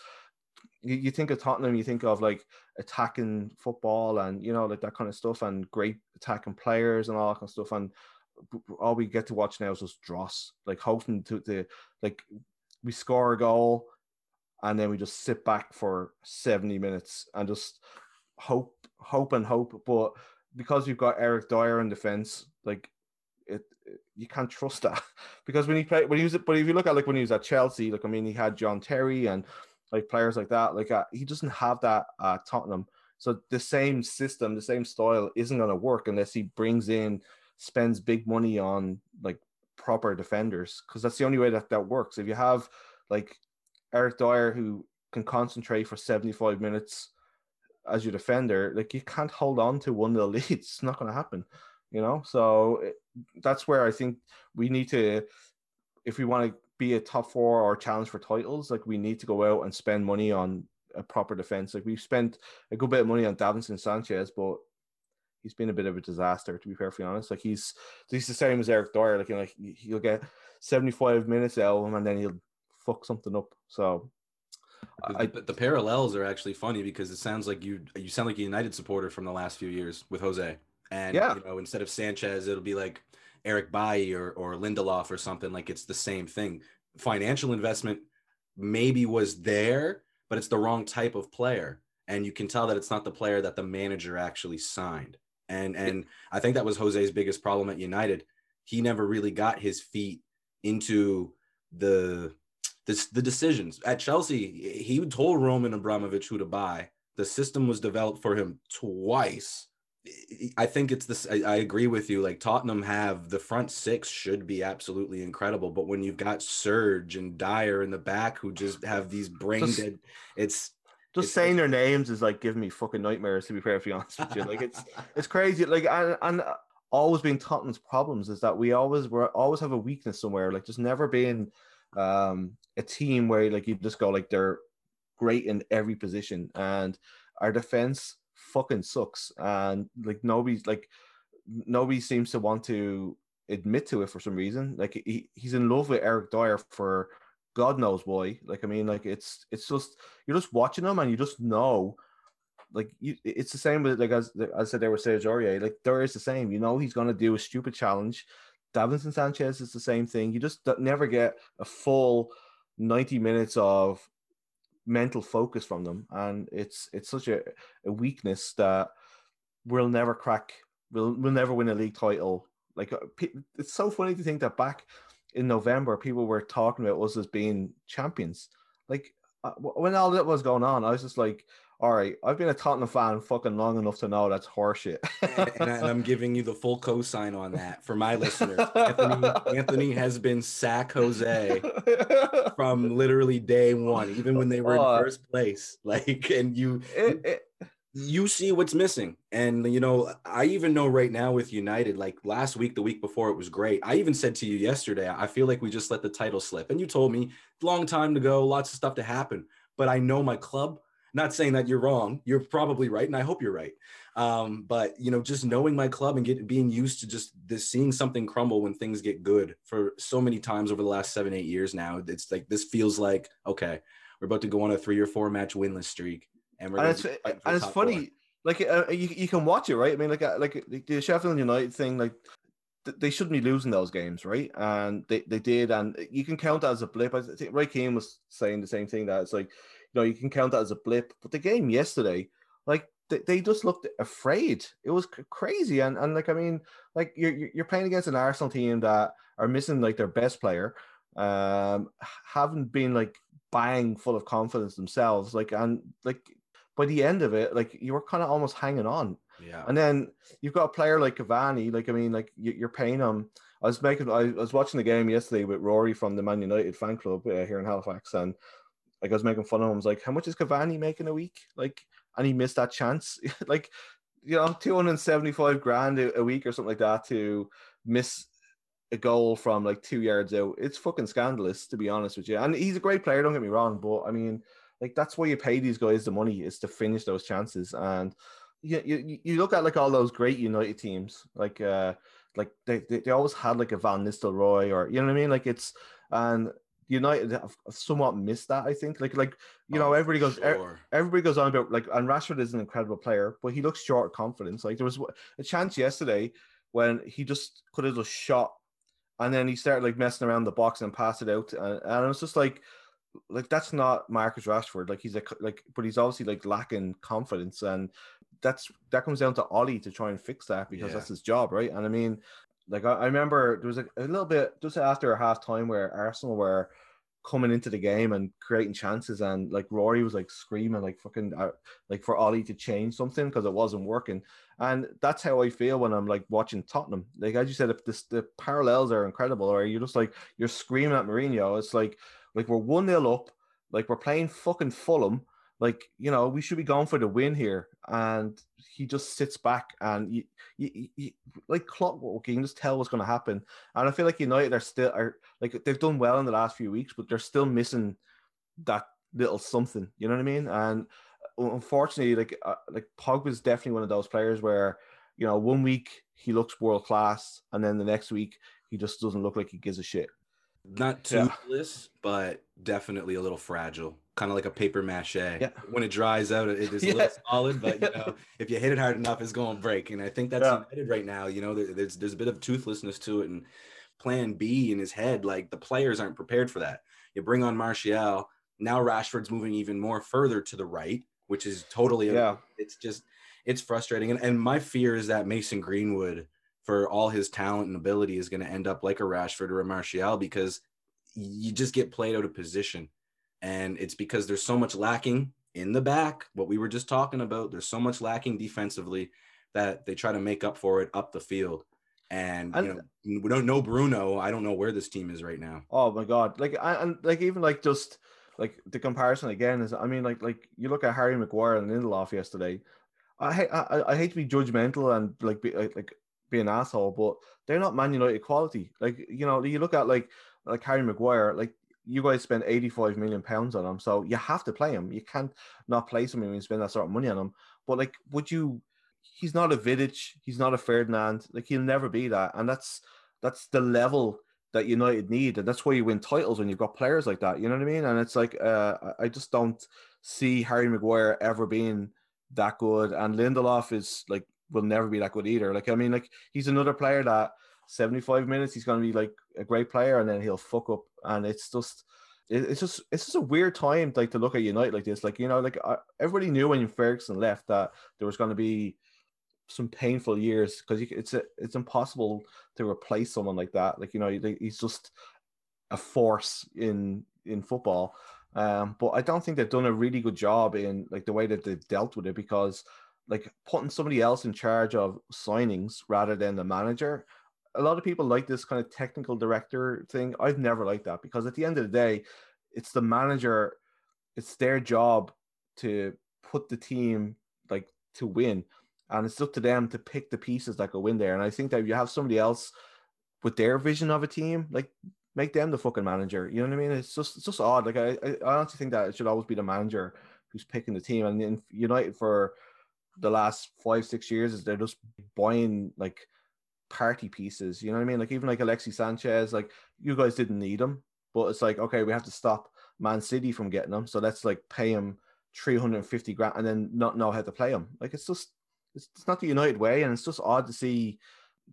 you, you think of Tottenham, you think of like attacking football and you know like that kind of stuff and great attacking players and all that kind of stuff. And all we get to watch now is just dross, like hoping to the like we score a goal and then we just sit back for 70 minutes and just hope hope and hope but because we've got Eric Dier in defense like it, it, you can't trust that because when he played when he was but if you look at like when he was at Chelsea, like I mean he had John Terry and like players like that, like uh, he doesn't have that at Tottenham. So the same system, the same style isn't going to work unless he brings in, spends big money on like proper defenders because that's the only way that that works. If you have like Eric Dier who can concentrate for 75 minutes as your defender, like you can't hold on to one nil leads. It's not going to happen you know? So eh, that's where i think we need to if we want to be a top four or challenge for titles like we need to go out and spend money on a proper defense. Like we've spent a good bit of money on Davinson Sanchez but he's been a bit of a disaster to be perfectly honest. Like he's he's the same as Eric Dier. Like, you know, like he'll get 75 minutes out of him and then he'll fuck something up. So I, the, the, parallels are actually funny because it sounds like you you sound like a United supporter from the last few years with Jose. And yeah. you know, instead of Sanchez, it'll be like Eric Bailly or or Lindelof or something. Like it's the same thing. Financial investment maybe was there, but it's the wrong type of player. And you can tell that it's not the player that the manager actually signed. And and I think that was Jose's biggest problem at United. He never really got his feet into the the, the decisions at Chelsea. He told Roman Abramovich who to buy. The system was developed for him twice I think it's this. I, I, agree with you. Like Tottenham have the front six should be absolutely incredible, but when you've got Serge and Dier in the back who just have these brain just, dead, it's just it's, saying their names is like giving me fucking nightmares. To be perfectly honest with you, like it's it's crazy. Like and, and always being Tottenham's problems is that we always we always have a weakness somewhere. Like just never being um a team where like you just go like they're great in every position and our defense fucking sucks, and like nobody's like nobody seems to want to admit to it for some reason. Like he, he's in love with Eric Dier for God knows why. Like I mean, like it's it's just you're just watching him and you just know. Like you, it's the same with like as I said there with Serge Aurier. Like there is the same. You know he's gonna do a stupid challenge Davinson Sanchez is the same thing. You just never get a full 90 minutes of mental focus from them. And it's it's such a, a weakness that we'll never crack. We'll, we'll never win a league title. Like uh, it's so funny to think that back in November, people were talking about us as being champions. Like uh, when all that was going on, I was just like, all right, I've been a Tottenham fan fucking long enough to know that's horseshit. and, I, am giving you the full cosign on that for my listeners. Anthony, Anthony has been sack Jose from literally day one, even when they were in first place. Like, and you, it, it, you see what's missing. And you know, I even know right now with United, like last week, the week before, it was great. I even said to you yesterday, I feel like we just let the title slip. And you told me long time to go, lots of stuff to happen. But I know my club not saying that you're wrong. You're probably right, and I hope you're right. Um, but you know, just knowing my club and get being used to just this seeing something crumble when things get good for so many times over the last seven, eight years now. It's like this feels like okay, we're about to go on a three or four match winless streak, and we're and it's, and it's funny. Four. Like uh, you, you can watch it, right? I mean, like uh, like the Sheffield United thing, like they shouldn't be losing those games, right? And they, they did, and you can count that as a blip. I think Ray Keane was saying the same thing that it's like know, you can count that as a blip. But the game yesterday, like they, they just looked afraid. It was crazy, and and like I mean, like you're you're playing against an Arsenal team that are missing like their best player, um, haven't been like bang full of confidence themselves, like and like by the end of it, like you were kind of almost hanging on. Yeah. And then you've got a player like Cavani, like I mean, like you're paying him. I was making, I was watching the game yesterday with Rory from the Man United fan club uh, here in Halifax, and like I was making fun of him. I was like, how much is Cavani making a week? Like, and he missed that chance. like, you know, 275 grand a, a week or something like that to miss a goal from like two yards out. It's fucking scandalous, to be honest with you. And he's a great player, don't get me wrong, but I mean, like that's why you pay these guys the money is to finish those chances. And you you, you look at like all those great United teams, like uh like they, they, they always had like a Van Nistelrooy or you know what I mean? Like it's and United have somewhat missed that. I think, like, like you know, oh, everybody goes, sure. everybody goes on about like, and Rashford is an incredible player, but he looks short of confidence. Like there was a chance yesterday when he just could have just shot, and then he started like messing around the box and passed it out, and, and it was just like, like that's not Marcus Rashford. Like he's a, like, but he's obviously like lacking confidence, and that's that comes down to Ollie to try and fix that because yeah. that's his job, right? And I mean, like I, I remember there was a, a, little bit just after a half time where Arsenal were coming into the game and creating chances, and like Rory was like screaming like fucking uh, like for Ollie to change something because it wasn't working, and that's how I feel when I'm like watching Tottenham. Like as you said, if this, the parallels are incredible, or you're just like you're screaming at Mourinho. It's like like we're one nil up, like we're playing fucking Fulham like you know we should be going for the win here. And he just sits back and you, you, you like clockwork you can just tell what's going to happen. And i feel like united are still are like they've done well in the last few weeks but they're still missing that little something you know what i mean? And uh, unfortunately like uh, like is definitely one of those players where you know one week he looks world class and then the next week he just doesn't look like he gives a shit. Not toothless yeah. but definitely a little fragile kind of like a paper mache. Yeah. When it dries out, it is a little solid, but you know, if you hit it hard enough, it's going to break. And I think that's yeah. United right now. You know, there, there's there's a bit of toothlessness to it, and Plan B in his head, like the players aren't prepared for that. You bring on Martial. Now Rashford's moving even more further to the right, which is totally yeah. It's just it's frustrating, and and my fear is that Mason Greenwood, for all his talent and ability, is going to end up like a Rashford or a Martial because you just get played out of position and it's because there's so much lacking in the back, what we were just talking about. There's so much lacking defensively that they try to make up for it up the field. And, you know, we don't know Bruno. I don't know where this team is right now. Oh my god! Like I, and like even like just like the comparison again is I mean like like you look at Harry Maguire and Lindelof yesterday. I hate I, I hate to be judgmental and like be like, like be an asshole, but they're not Man United quality. Like you know you look at like like Harry Maguire, like you guys spend 85 million pounds on him, so you have to play him. You can't not play someone when you spend that sort of money on him. But like, would you? He's not a Vidic. He's not a Ferdinand. Like he'll never be that, and that's that's the level that United need, and that's why you win titles when you've got players like that. You know what I mean? And it's like, uh, I just don't see Harry Maguire ever being that good, and Lindelof is like will never be that good either. Like I mean, like he's another player that 75 minutes he's going to be like a great player and then he'll fuck up. And it's just it's just it's just a weird time like to look at United like this. Like you know like uh, everybody knew when Ferguson left that there was going to be some painful years because it's a, it's impossible to replace someone like that. Like you know he's just a force in in football. Um, but I don't think they've done a really good job in like the way that they've dealt with it because like putting somebody else in charge of signings rather than the manager. A lot of people like this kind of technical director thing. I've never liked that because at the end of the day, it's the manager, it's their job to put the team like to win. And it's up to them to pick the pieces that go in there. And I think that if you have somebody else with their vision of a team, like make them the fucking manager. You know what I mean? It's just it's just odd. Like I, I honestly think that it should always be the manager who's picking the team. And in United for the last five six years is they're just buying like party pieces. You know what I mean? Like even like Alexi Sanchez, like you guys didn't need him, but it's like okay, we have to stop Man City from getting him, so let's like pay him three hundred and fifty grand and then not know how to play him. Like it's just it's, it's not the United way, and it's just odd to see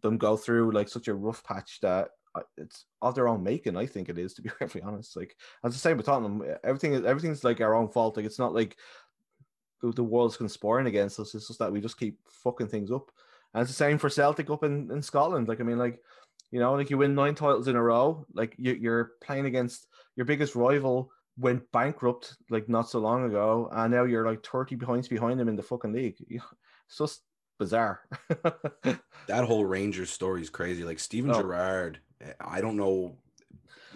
them go through like such a rough patch that uh, it's of their own making. I think it is to be perfectly honest. Like as the same with Tottenham, everything is everything's like our own fault. Like it's not like the world's conspiring against us. It's just that we just keep fucking things up. And it's the same for Celtic up in, in Scotland. Like, I mean, like, you know, like you win nine titles in a row. Like you, you're playing against your biggest rival went bankrupt like not so long ago, and now you're like 30 points behind them in the fucking league. It's just bizarre. that whole Rangers story is crazy. Like Steven oh. Gerrard, I don't know.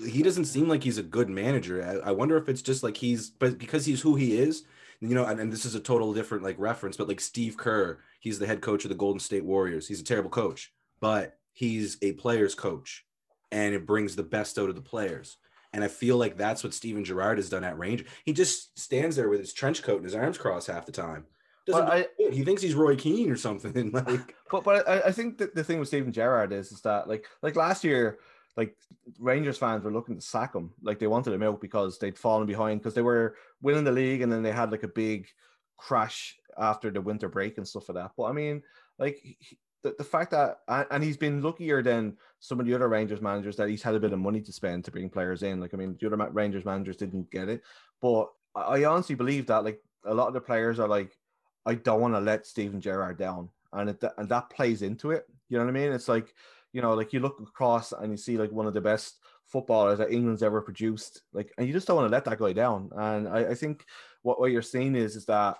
He doesn't seem like he's a good manager. I, I wonder if it's just like he's, but because he's who he is, you know, and, and this is a total different like reference, but like Steve Kerr, he's the head coach of the Golden State Warriors. He's a terrible coach, but he's a player's coach and it brings the best out of the players. And I feel like that's what Steven Gerrard has done at range. He just stands there with his trench coat and his arms crossed half the time. I, he thinks he's Roy Keane or something. Like, but but I, I think that the thing with Steven Gerrard is is that like like last year like Rangers fans were looking to sack him. Like they wanted him out because they'd fallen behind because they were winning the league and then they had like a big crash after the winter break and stuff like that. But I mean, like he, the, the fact that and he's been luckier than some of the other Rangers managers that he's had a bit of money to spend to bring players in. Like I mean, the other Rangers managers didn't get it, but I honestly believe that like a lot of the players are like, I don't want to let Steven Gerrard down, and it and that plays into it. You know what I mean? It's like you know, like you look across and you see like one of the best footballers that England's ever produced, like, and you just don't want to let that guy down. And I, I think what, what you're seeing is is that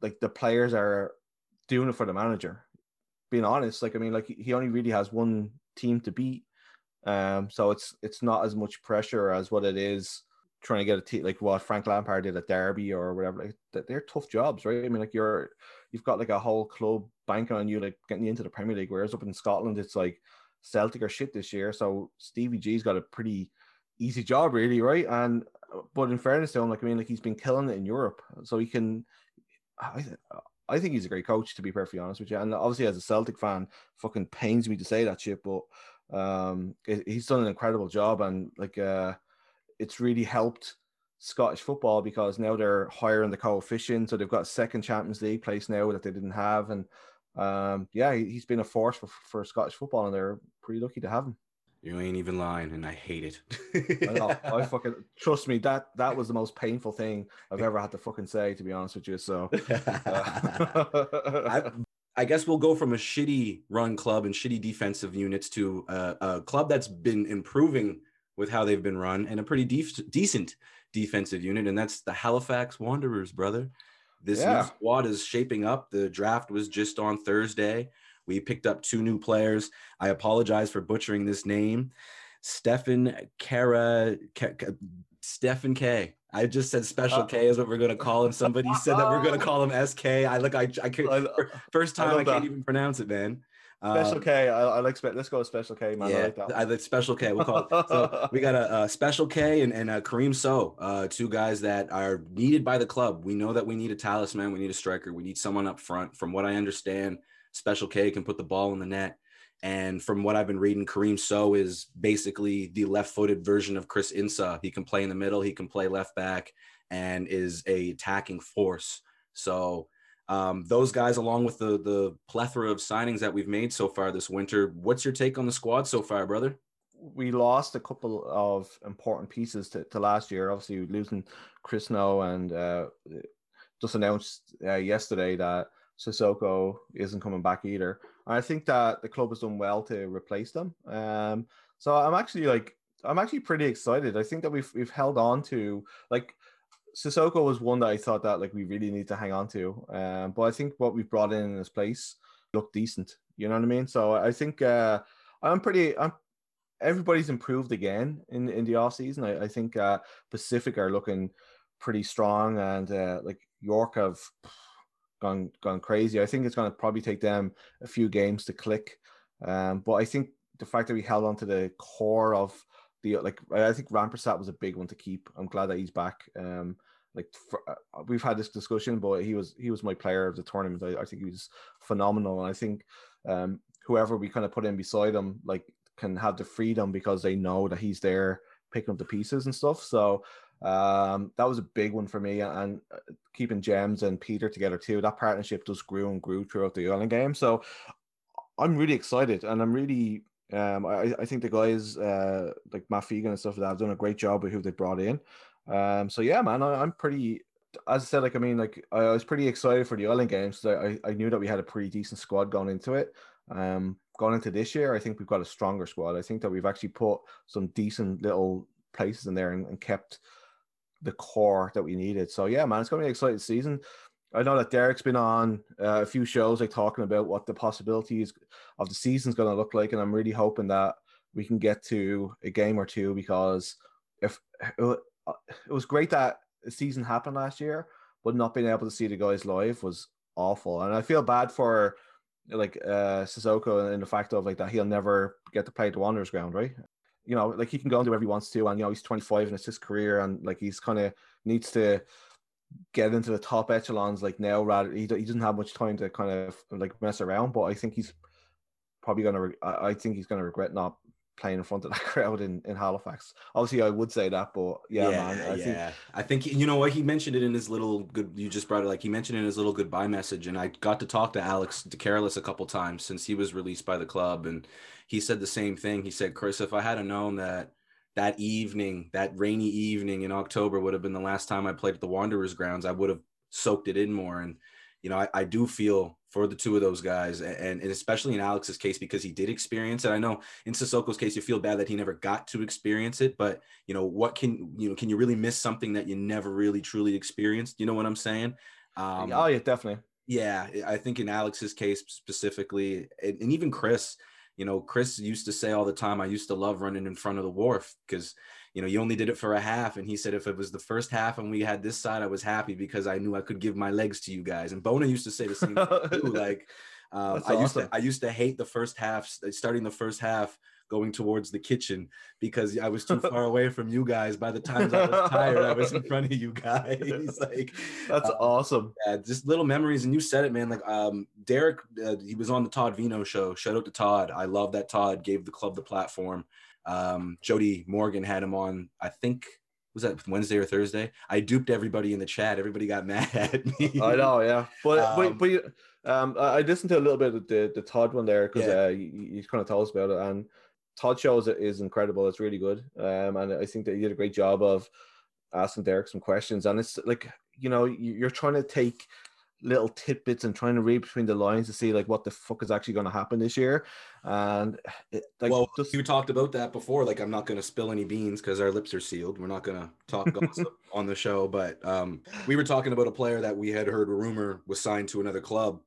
like the players are doing it for the manager. Being honest, like I mean, like he only really has one team to beat, um, so it's it's not as much pressure as what it is trying to get a team like what Frank Lampard did at Derby or whatever. Like they're tough jobs, right? I mean, like you're you've got like a whole club banking on you, like getting you into the Premier League. Whereas up in Scotland, it's like Celtic are shit this year, so Stevie G's got a pretty easy job, really, right? And but in fairness to him, like I mean, like he's been killing it in Europe, so he can. I, I think he's a great coach, to be perfectly honest with you. And obviously, as a Celtic fan, fucking pains me to say that shit, but um, he's done an incredible job, and like uh, it's really helped Scottish football because now they're higher in the coefficient, so they've got second Champions League place now that they didn't have, and um, yeah, he's been a force for, for Scottish football, and they're pretty lucky to have him. You ain't even lying, and I hate it. I, know, I fucking trust me. That that was the most painful thing I've ever had to fucking say, to be honest with you. So, uh. I, I, guess we'll go from a shitty run club and shitty defensive units to a, a club that's been improving with how they've been run and a pretty def- decent defensive unit, and that's the Halifax Wanderers, brother. This yeah. new squad is shaping up. The draft was just on Thursday. We picked up two new players. I apologize for butchering this name. Stefan Kara, Stephen K. I just said Special uh, K is what we're gonna call him. Somebody said that we're gonna call him SK. I look, I, I could first time I, I can't even pronounce it, man. Special um, K. I, I like. Let's go with Special K, man. Yeah, I like that. I like Special K. We'll call it. So we got a, a Special K and, and a Kareem So, uh, two guys that are needed by the club. We know that we need a talisman. We need a striker. We need someone up front. From what I understand, Special K can put the ball in the net. And from what I've been reading, Kareem So is basically the left-footed version of Chris Insa. He can play in the middle. He can play left back, and is a attacking force. So Um, those guys, along with the the plethora of signings that we've made so far this winter, what's your take on the squad so far, brother? We lost a couple of important pieces to, to last year. Obviously, losing Chris No and uh, just announced uh, yesterday that Sissoko isn't coming back either. And I think that the club has done well to replace them. Um, so I'm actually like I'm actually pretty excited. I think that we've we've held on to like Sissoko was one that I thought that like we really need to hang on to. Um, but I think what we've brought in in this place looked decent. You know what I mean? So I think uh, I'm pretty. I'm everybody's improved again in in the off season. I, I think uh, Pacific are looking pretty strong, and uh, like York have gone gone crazy. I think it's going to probably take them a few games to click. Um, but I think the fact that we held on to the core of the like, I think Rampersad was a big one to keep. I'm glad that he's back. Um, like for, uh, we've had this discussion, but he was he was my player of the tournament. I, I think he was phenomenal, and I think um, whoever we kind of put in beside him, like, can have the freedom because they know that he's there picking up the pieces and stuff. So um, that was a big one for me, and uh, keeping James and Peter together too. That partnership just grew and grew throughout the Island Game. So I'm really excited, and I'm really um, I, I think the guys uh, like Matt Fegan and stuff like that have done a great job with who they brought in. Um, so yeah, man, I, am pretty. As I said, like I mean, like I, was pretty excited for the Island Games. I, I knew that we had a pretty decent squad going into it. Um, going into this year, I think we've got a stronger squad. I think that we've actually put some decent little places in there and, and kept the core that we needed. So yeah, man, it's gonna be an exciting season. I know that Derek's been on uh, a few shows like talking about what the possibilities of the season's going to look like, and I'm really hoping that we can get to a game or two because if it, was great that the season happened last year, but not being able to see the guys live was awful, and I feel bad for like uh Sissoko in the fact of like that he'll never get to play the Wanderers ground, right? You know, like he can go and do whatever he wants to, and you know he's 25 and it's his career, and like he's kind of needs to get into the top echelons like now rather he, he doesn't have much time to kind of like mess around but i think he's probably gonna re- i think he's gonna regret not playing in front of that crowd in, in halifax obviously i would say that but yeah, yeah man I yeah think... i think you know what he mentioned it in his little good you just brought it like he mentioned in his little goodbye message and i got to talk to alex DeCarolis a couple times since he was released by the club and he said the same thing he said chris if i had known that that evening, that rainy evening in October would have been the last time I played at the Wanderers grounds. I would have soaked it in more. And, you know, I, I do feel for the two of those guys and, and especially in Alex's case, because he did experience it. I know in Sissoko's case, you feel bad that he never got to experience it, but you know, what can, you know, can you really miss something that you never really truly experienced? You know what I'm saying? Um, oh yeah, definitely. Yeah. I think in Alex's case specifically, and, and even Chris, you know, Chris used to say all the time, I used to love running in front of the wharf because, you know, you only did it for a half. And he said, if it was the first half and we had this side, I was happy because I knew I could give my legs to you guys. And Bona used to say the same thing too. Like, um, I used to, I used to hate the first half, starting the first half going towards the kitchen because I was too far away from you guys. By the time I was tired, I was in front of you guys. like that's um, awesome. Yeah, just little memories. And you said it, man. Like um, Derek, uh, he was on the Todd Vino show. Shout out to Todd. I love that Todd gave the club the platform. Um, Jody Morgan had him on. I think was that Wednesday or Thursday? I duped everybody in the chat. Everybody got mad at me. I know, yeah. But um, but, but um, I listened to a little bit of the, the Todd one there because yeah. uh, you, you kind of told us about it, and Todd shows it is incredible. It's really good, um, and I think that he did a great job of asking Derek some questions. And it's like you know you're trying to take little tidbits and trying to read between the lines to see like what the fuck is actually going to happen this year. And it, like, well, just... you talked about that before. Like, I'm not going to spill any beans because our lips are sealed. We're not going to talk gossip on the show. But um, we were talking about a player that we had heard a rumor was signed to another club,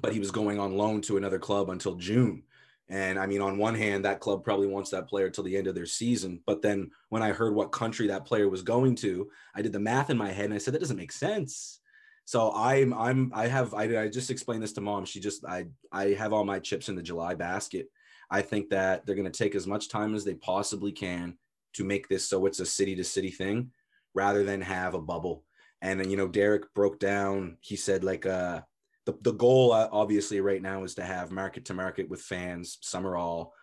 but he was going on loan to another club until June. And I mean, on one hand, that club probably wants that player till the end of their season. But then when I heard what country that player was going to, I did the math in my head and I said, that doesn't make sense. So I'm, I'm, I have, I, I just explained this to mom. She just, I, I have all my chips in the July basket. I think that they're going to take as much time as they possibly can to make this so it's a city to city thing rather than have a bubble. And, you know, Derek broke down, he said, like, uh, the, the goal uh, obviously right now is to have market to market with fans summer all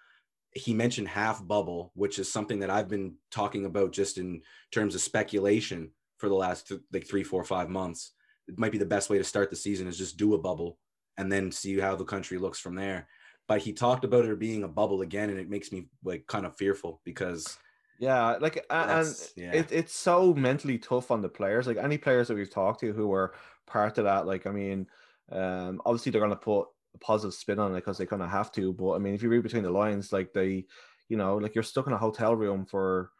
he mentioned half bubble which is something that i've been talking about just in terms of speculation for the last th- like three four five months it might be the best way to start the season is just do a bubble and then see how the country looks from there. But he talked about it being a bubble again, and it makes me like kind of fearful because yeah, like and yeah. It, it's so mentally tough on the players. Like any players that we've talked to who were part of that, like I mean, um, obviously they're going to put a positive spin on it because they kind of have to. But I mean, if you read between the lines, like they, you know, like you're stuck in a hotel room for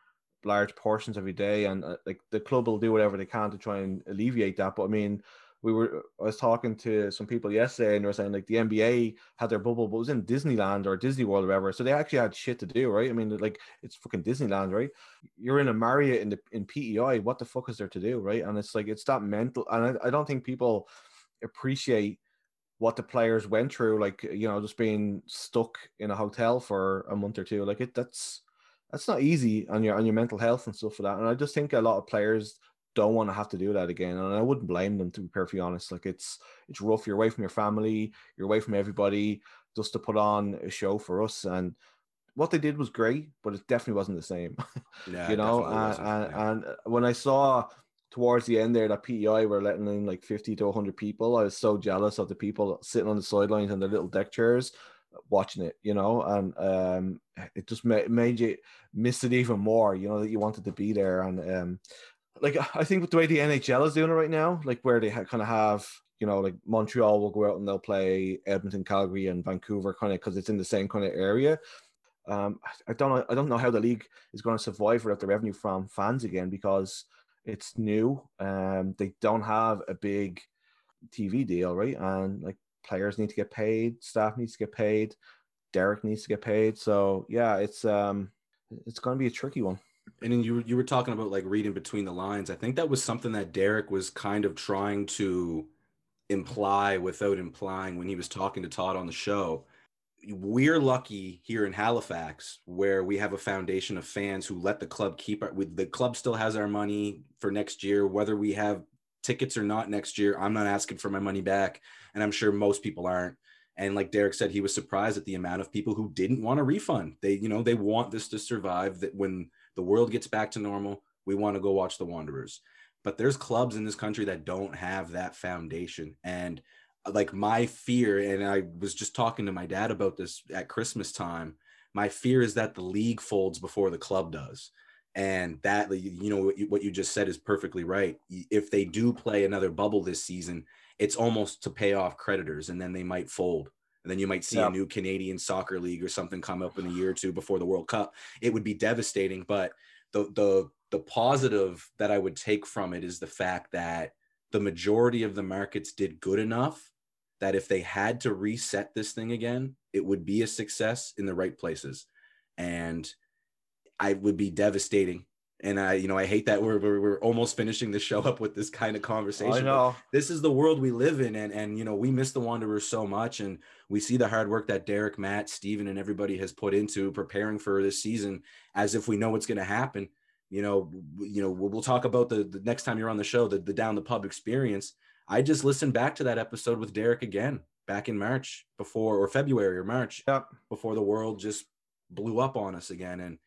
large portions your day, and uh, like the club will do whatever they can to try and alleviate that. But I mean, we were I was talking to some people yesterday and they were saying like the NBA had their bubble, but it was in Disneyland or Disney World or whatever. So they actually had shit to do, right? I mean, like it's fucking Disneyland, right? You're in a Marriott in the in PEI. What the fuck is there to do, right? And it's like it's that mental, and I, I don't think people appreciate what the players went through, like you know, just being stuck in a hotel for a month or two. Like it, that's that's not easy on your on your mental health and stuff for that. And I just think a lot of players don't want to have to do that again. And I wouldn't blame them to be perfectly honest. Like it's it's rough. You're away from your family, you're away from everybody, just to put on a show for us. And what they did was great, but it definitely wasn't the same. Yeah, you know, and, and, yeah. and, when I saw towards the end there that PEI were letting in like 50 to 100 people, I was so jealous of the people sitting on the sidelines in their little deck chairs watching it, you know, and um, it just made, made you miss it even more, you know, that you wanted to be there. And um, like I think with the way the NHL is doing it right now, like where they ha- kind of have you know like Montreal will go out and they'll play Edmonton, Calgary, and Vancouver kind of because it's in the same kind of area. Um, I don't know. I don't know how the league is going to survive without the revenue from fans again because it's new. Um, they don't have a big TV deal, right? And like players need to get paid, staff needs to get paid, Derek needs to get paid. So yeah, it's um, it's going to be a tricky one and then you you were talking about like reading between the lines. I think that was something that Derek was kind of trying to imply without implying when he was talking to Todd on the show. We're lucky here in Halifax where we have a foundation of fans who let the club keep our with the club still has our money for next year whether we have tickets or not next year. I'm not asking for my money back and I'm sure most people aren't. And like Derek said, he was surprised at the amount of people who didn't want a refund. They, you know, they want this to survive. That when the world gets back to normal, we want to go watch the Wanderers. But there's clubs in this country that don't have that foundation. And uh, like my fear, and I was just talking to my dad about this at Christmas time. My fear is that the league folds before the club does. And that, you know, what you just said is perfectly right. If they do play another bubble this season, it's almost to pay off creditors and then they might fold and then you might see yeah. a new Canadian soccer league or something come up in a year or two before the World Cup. It would be devastating, but the the the positive that I would take from it is the fact that the majority of the markets did good enough that if they had to reset this thing again, it would be a success in the right places. And I would be devastating and I, you know, I hate that we're, we're, we're almost finishing the show up with this kind of conversation. I know this is the world we live in, and and you know we miss the Wanderers so much, and we see the hard work that Derek, Matt, Steven, and everybody has put into preparing for this season, as if we know what's going to happen. You know, you know, we'll, we'll talk about the, the next time you're on the show, the, the down the pub experience. I just listened back to that episode with Derek again back in March before or February or March yep. before the world just blew up on us again, and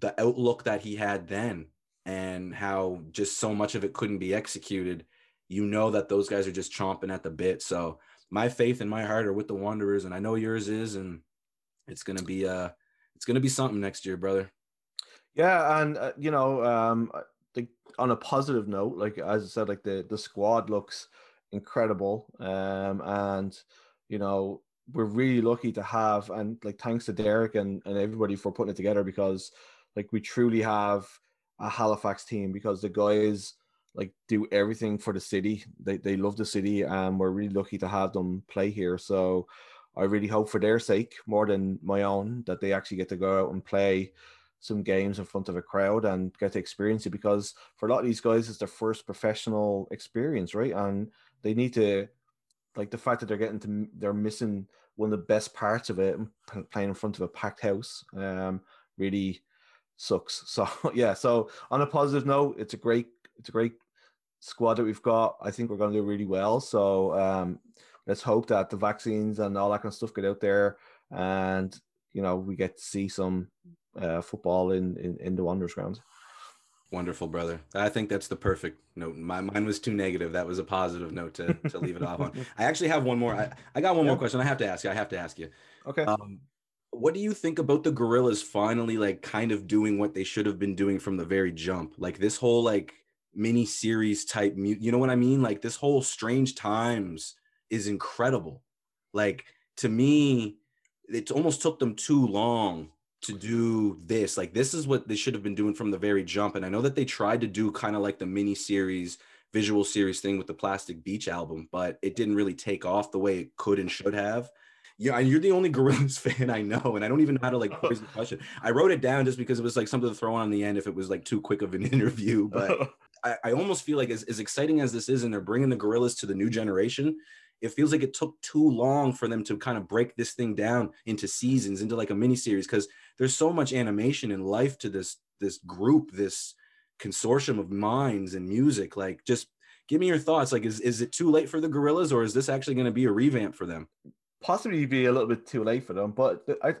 the outlook that he had then and how just so much of it couldn't be executed, you know that those guys are just chomping at the bit. So my faith and my heart are with the Wanderers, and I know yours is, and it's gonna be uh it's gonna be something next year, brother. Yeah, and uh, you know, um, the, on a positive note, like as I said, like the the squad looks incredible, um, and you know we're really lucky to have, and like thanks to Derek and and everybody for putting it together because like we truly have a Halifax team because the guys like do everything for the city. They they love the city and we're really lucky to have them play here. So I really hope for their sake more than my own that they actually get to go out and play some games in front of a crowd and get to experience it because for a lot of these guys it's their first professional experience, right? And they need to like the fact that they're getting to they're missing one of the best parts of it playing in front of a packed house um really sucks. So yeah, so on a positive note, it's a great it's a great squad that we've got. I think we're going to do really well. So um, let's hope that the vaccines and all that kind of stuff get out there, and you know we get to see some uh, football in, in in the Wanderers grounds. Wonderful, brother. I think that's the perfect note. My mine was too negative. That was a positive note to, to leave it off on. I actually have one more. I, I got one yeah. more question. I have to ask you. I have to ask you. Okay. Um, what do you think about the Gorillaz finally like kind of doing what they should have been doing from the very jump? Like this whole like mini series type, you know what I mean? Like this whole Strange Times is incredible. Like to me, it almost took them too long to do this. Like this is what they should have been doing from the very jump. And I know that they tried to do kind of like the mini series, visual series thing with the Plastic Beach album, but it didn't really take off the way it could and should have. Yeah, and you're the only Gorillaz fan I know, and I don't even know how to like pose the question. I wrote it down just because it was like something to throw on the end if it was like too quick of an interview. But I, I almost feel like as, as exciting as this is, and they're bringing the Gorillaz to the new generation, it feels like it took too long for them to kind of break this thing down into seasons, into like a mini series, because there's so much animation and life to this this group, this consortium of minds and music. Like, just give me your thoughts. Like, is is it too late for the Gorillaz, or is this actually going to be a revamp for them? Possibly be a little bit too late for them, but the, I,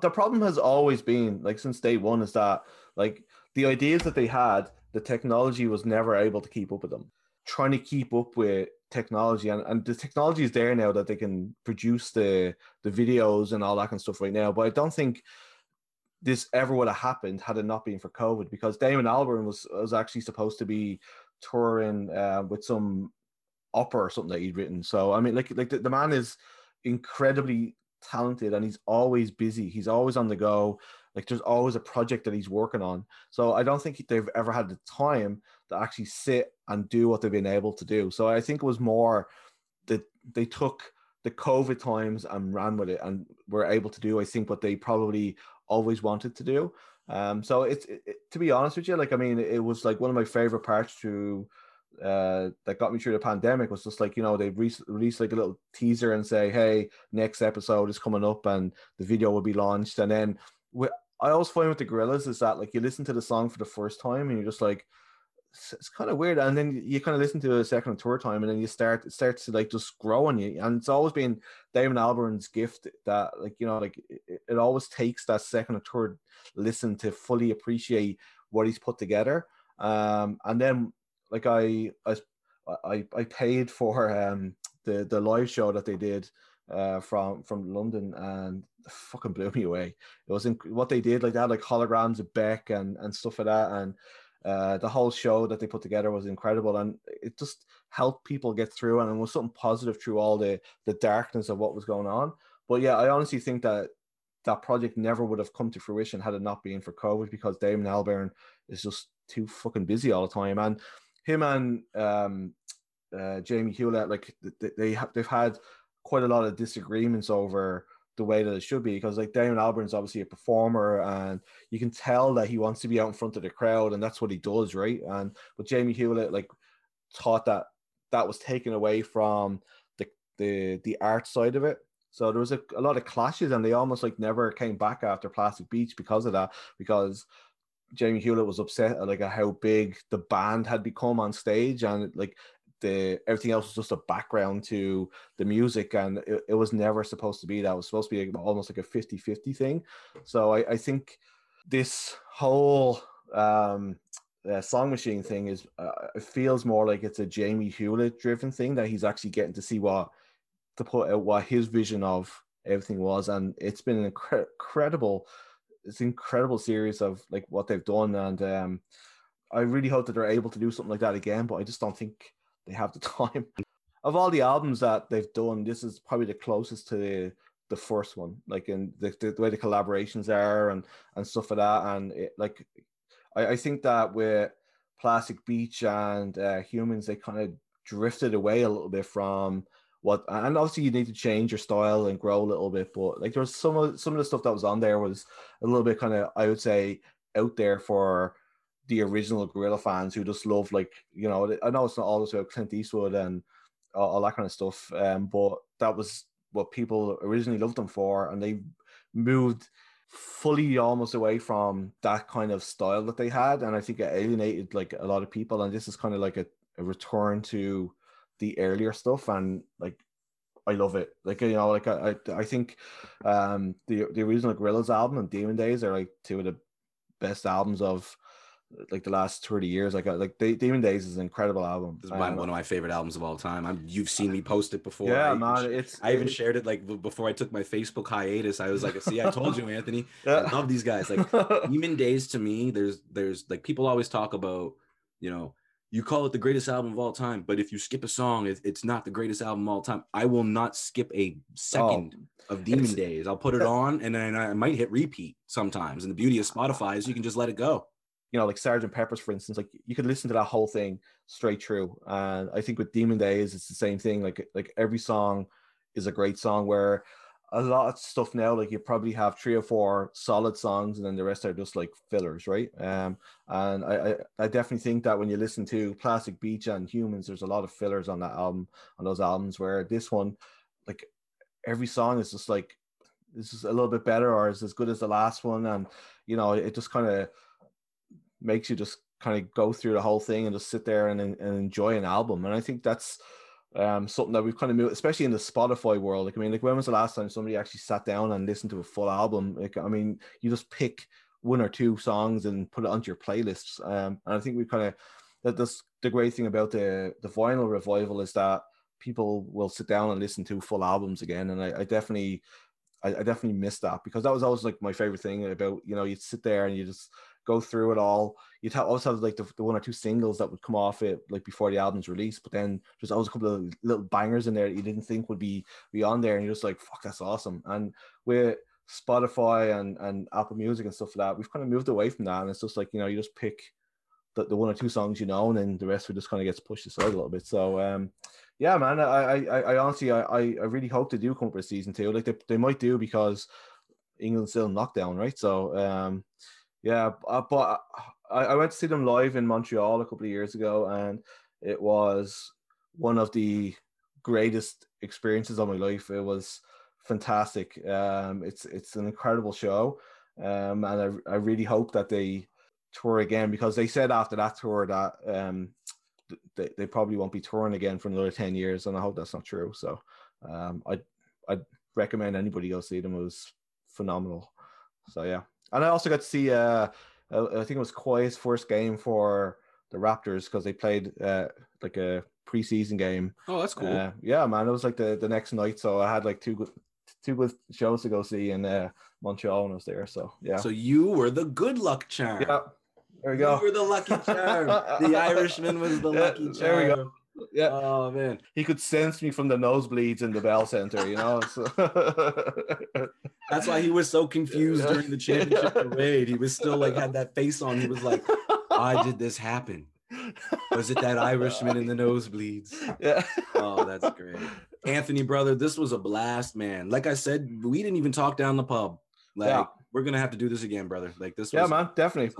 the problem has always been like since day one is that like the ideas that they had, the technology was never able to keep up with them. Trying to keep up with technology and, and the technology is there now that they can produce the the videos and all that kind of stuff right now but i don't think this ever would have happened had it not been for covid because damon albarn was was actually supposed to be touring uh, with some opera or something that he'd written so i mean like like the, the man is incredibly talented and he's always busy he's always on the go like there's always a project that he's working on. So I don't think they've ever had the time to actually sit and do what they've been able to do. So I think it was more that they took the COVID times and ran with it and were able to do, I think, what they probably always wanted to do. Um, so it's it, to be honest with you, like I mean, it was like one of my favorite parts to uh, that got me through the pandemic was just like you know they re- released like a little teaser and say hey next episode is coming up and the video will be launched. And then I always find with the Gorillaz is that like you listen to the song for the first time and you're just like it's, it's kind of weird. And then you kind of listen to it a second or third time and then you start it starts to like just grow on you. And it's always been Damon Albarn's gift that like you know like it, it always takes that second or third listen to fully appreciate what he's put together. Um and then like I I I, paid for um the the live show that they did uh, from from London, and fucking blew me away. It was inc- what they did, like that, like holograms of Beck and and stuff like that, and uh, the whole show that they put together was incredible, and it just helped people get through, and it was something positive through all the the darkness of what was going on. But yeah, I honestly think that that project never would have come to fruition had it not been for COVID, because Damon Albarn is just too fucking busy all the time, and him and um, uh, Jamie Hewlett, like they, they have, they've had quite a lot of disagreements over the way that it should be because like Damon Albarn's obviously a performer and you can tell that he wants to be out in front of the crowd and that's what he does right? And but Jamie Hewlett like thought that that was taken away from the the the art side of it. So there was a, a lot of clashes and they almost like never came back after Plastic Beach because of that because Jamie Hewlett was upset at like how big the band had become on stage and like the everything else was just a background to the music and it, it was never supposed to be that. It was supposed to be almost like a 50-50 thing. So I, I think this whole um uh, song machine thing is uh, it feels more like it's a Jamie Hewlett driven thing that he's actually getting to see what to put out what his vision of everything was and it's been an incre- incredible it's an incredible series of like what they've done and um I really hope that they're able to do something like that again but I just don't think they have the time. of all the albums that they've done, this is probably the closest to the the first one, like in the, the, way the collaborations are and and stuff like that. And it, like, I, I think that with Plastic Beach and uh, Humans, they kind of drifted away a little bit from what. And obviously, you need to change your style and grow a little bit. But like, there's some of some of the stuff that was on there was a little bit kind of, I would say, out there for the original Gorilla fans who just love like you know I know it's not always about Clint Eastwood and all, all that kind of stuff, um, but that was what people originally loved them for, and they moved fully almost away from that kind of style that they had, and I think it alienated like a lot of people, and this is kind of like a, a return to the earlier stuff, and like I love it. Like you know, like I I think um the the original Gorillaz album and Demon Days are like two of the best albums of like the last 30 years. Like, like Demon Days is an incredible album. This is my, Um, one of my favorite albums of all time. I'm, you've seen me post it before. yeah, I even man. It's I even it- shared it like before I took my Facebook hiatus. I was like, "See, I told you, Anthony. I love these guys." Like Demon Days to me, there's there's like people always talk about, you know, you call it the greatest album of all time, but if you skip a song, it, it's not the greatest album of all time. I will not skip a second oh, of Demon Oh, Days. I'll put it on and then I might hit repeat sometimes. And the beauty of Spotify is you can just let it go. you know, like Sergeant Pepper's, for instance, like you could listen to that whole thing straight through. And I think with Demon Days, it's the same thing. Like like every song is a great song. Where a lot of stuff now, like you probably have three or four solid songs, and then the rest are just like fillers, right? Um, and I I, I definitely think that when you listen to Plastic Beach and Humanz, there's a lot of fillers on that album, on those albums. Where this one, like every song is just like this is a little bit better or is as good as the last one, and you know, it just kind of makes you just kind of go through the whole thing and just sit there and, and enjoy an album. And I think that's um, something that we've kind of moved, especially in the Spotify world. Like, I mean, like when was the last time somebody actually sat down and listened to a full album? Like, I mean, you just pick one or two songs and put it onto your playlists. Um, and I think we kind of that that's the great thing about the the vinyl revival is that people will sit down and listen to full albums again. And I, I definitely I, definitely miss that because that was always like my favorite thing about you know you'd sit there and you just go through it all. You'd have, have like the, the one or two singles that would come off it like before the album's released, but then there's always a couple of little bangers in there that you didn't think would be be on there, and you're just like, fuck, that's awesome. And with Spotify and and Apple Music and stuff like that, we've kind of moved away from that, and it's just like you know you just pick the, the one or two songs you know, and then the rest of it just kind of gets pushed aside a little bit. So um, yeah, man, I I, I, honestly I, I really hope they do come up with season two. Like they, they might do because England's still in lockdown, right? So um, yeah, uh, but I, I went to see them live in Montreal a couple of years ago, and it was one of the greatest experiences of my life. It was fantastic. Um, it's it's an incredible show, um, and I I really hope that they tour again because they said after that tour that um they, they probably won't be touring again for another 10 years and i hope that's not true. So um i i'd recommend anybody go see them. It was phenomenal. So yeah. And i also got to see uh uh, i think it was Kawhi's first game for the raptors because they played uh like a preseason game Oh, that's cool. uh, yeah, man, it was like the, the next night, so I had like two good two good shows to go see in uh, Montreal when I was there. So yeah, So you were the good luck charm. yeah, there we go. You were the lucky charm. the Irishman was the Yeah, lucky charm. there we go. Yeah, Oh man. he could sense me from the nosebleeds in the Bell Center, you know. So. That's why he was so confused during the championship parade. He was still like had that face on. He was like, "Why did this happen? Was it that Irishman in the nosebleeds?" Yeah. Oh, that's great. Anthony, brother, this was a blast, man. Like I said, we didn't even talk down the pub. Like Yeah. we're gonna have to do this again, brother. Like this. Yeah, was, man, definitely.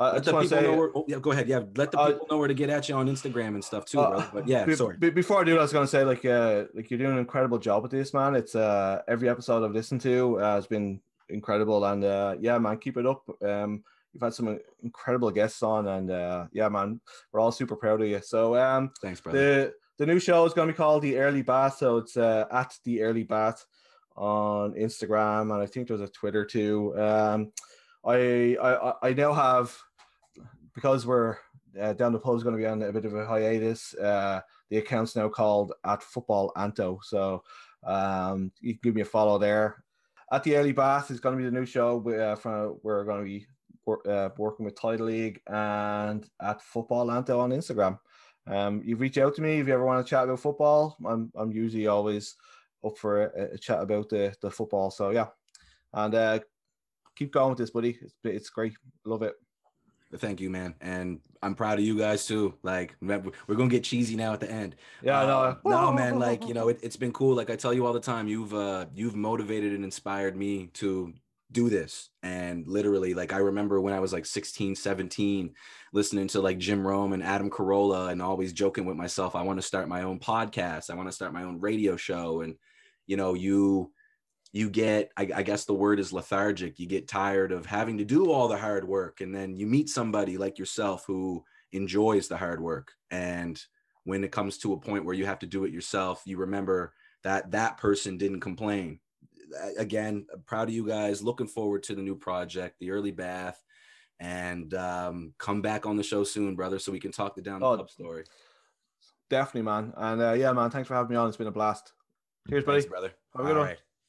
It's a It's, blast. uh, Let the people say, know where. Oh, yeah, go ahead. Yeah, let the Uh, people know where to get at you on Instagram and stuff too, Uh. But yeah, be- sorry. be- before I do, I was gonna say like uh like you're doing an incredible job with this, man. It's uh every episode I've listened to uh, has been incredible, and uh yeah, man, keep it up. Um, you've had some incredible guests on, and uh yeah, man, we're all super proud of you. So um, Thanks, brother. the the new show is gonna be called the Early Bath, so it's uh at the Early Bath on Instagram, and I think there's a Twitter too. Um, I I I now have because we're uh, down the pub is going to be on a bit of a hiatus. Uh, the account's now called at Football Anto, so um, you can give me a follow there. At the Early Bath is going to be the new show. Uh, from, we're going to be uh, working with Tidal League and at Football Anto on Instagram. Um, you reach out to me if you ever want to chat about football. I'm I'm usually always up for a, a chat about the, the football. So yeah, and uh, keep going with this, buddy. It's it's great. Love it. Thank you, man. And I'm proud of you guys too. Like, remember, we're gonna get cheesy now at the end. Yeah, Uh, no, no, man. Like, you know, it, it's been cool. Like I tell you all the time, you've uh, you've motivated and inspired me to do this. And literally, like, I remember when I was like 16, 17, listening to like Jim Rome and Adam Carolla, and always joking with myself, I want to start my own podcast. I want to start my own radio show. And you know, you you get I, I guess the word is lethargic you get tired of having to do all the hard work and then you meet somebody like yourself who enjoys the hard work and when it comes to a point where you have to do it yourself you remember that that person didn't complain again proud of you guys looking forward to the new project the early bath and um, come back on the show soon, brother, so we can talk the down the Oh, pub story. Definitely, man. And uh, yeah, man, thanks for having me on. It's been a blast. Cheers, buddy. Thanks, brother. Have a good All one. right.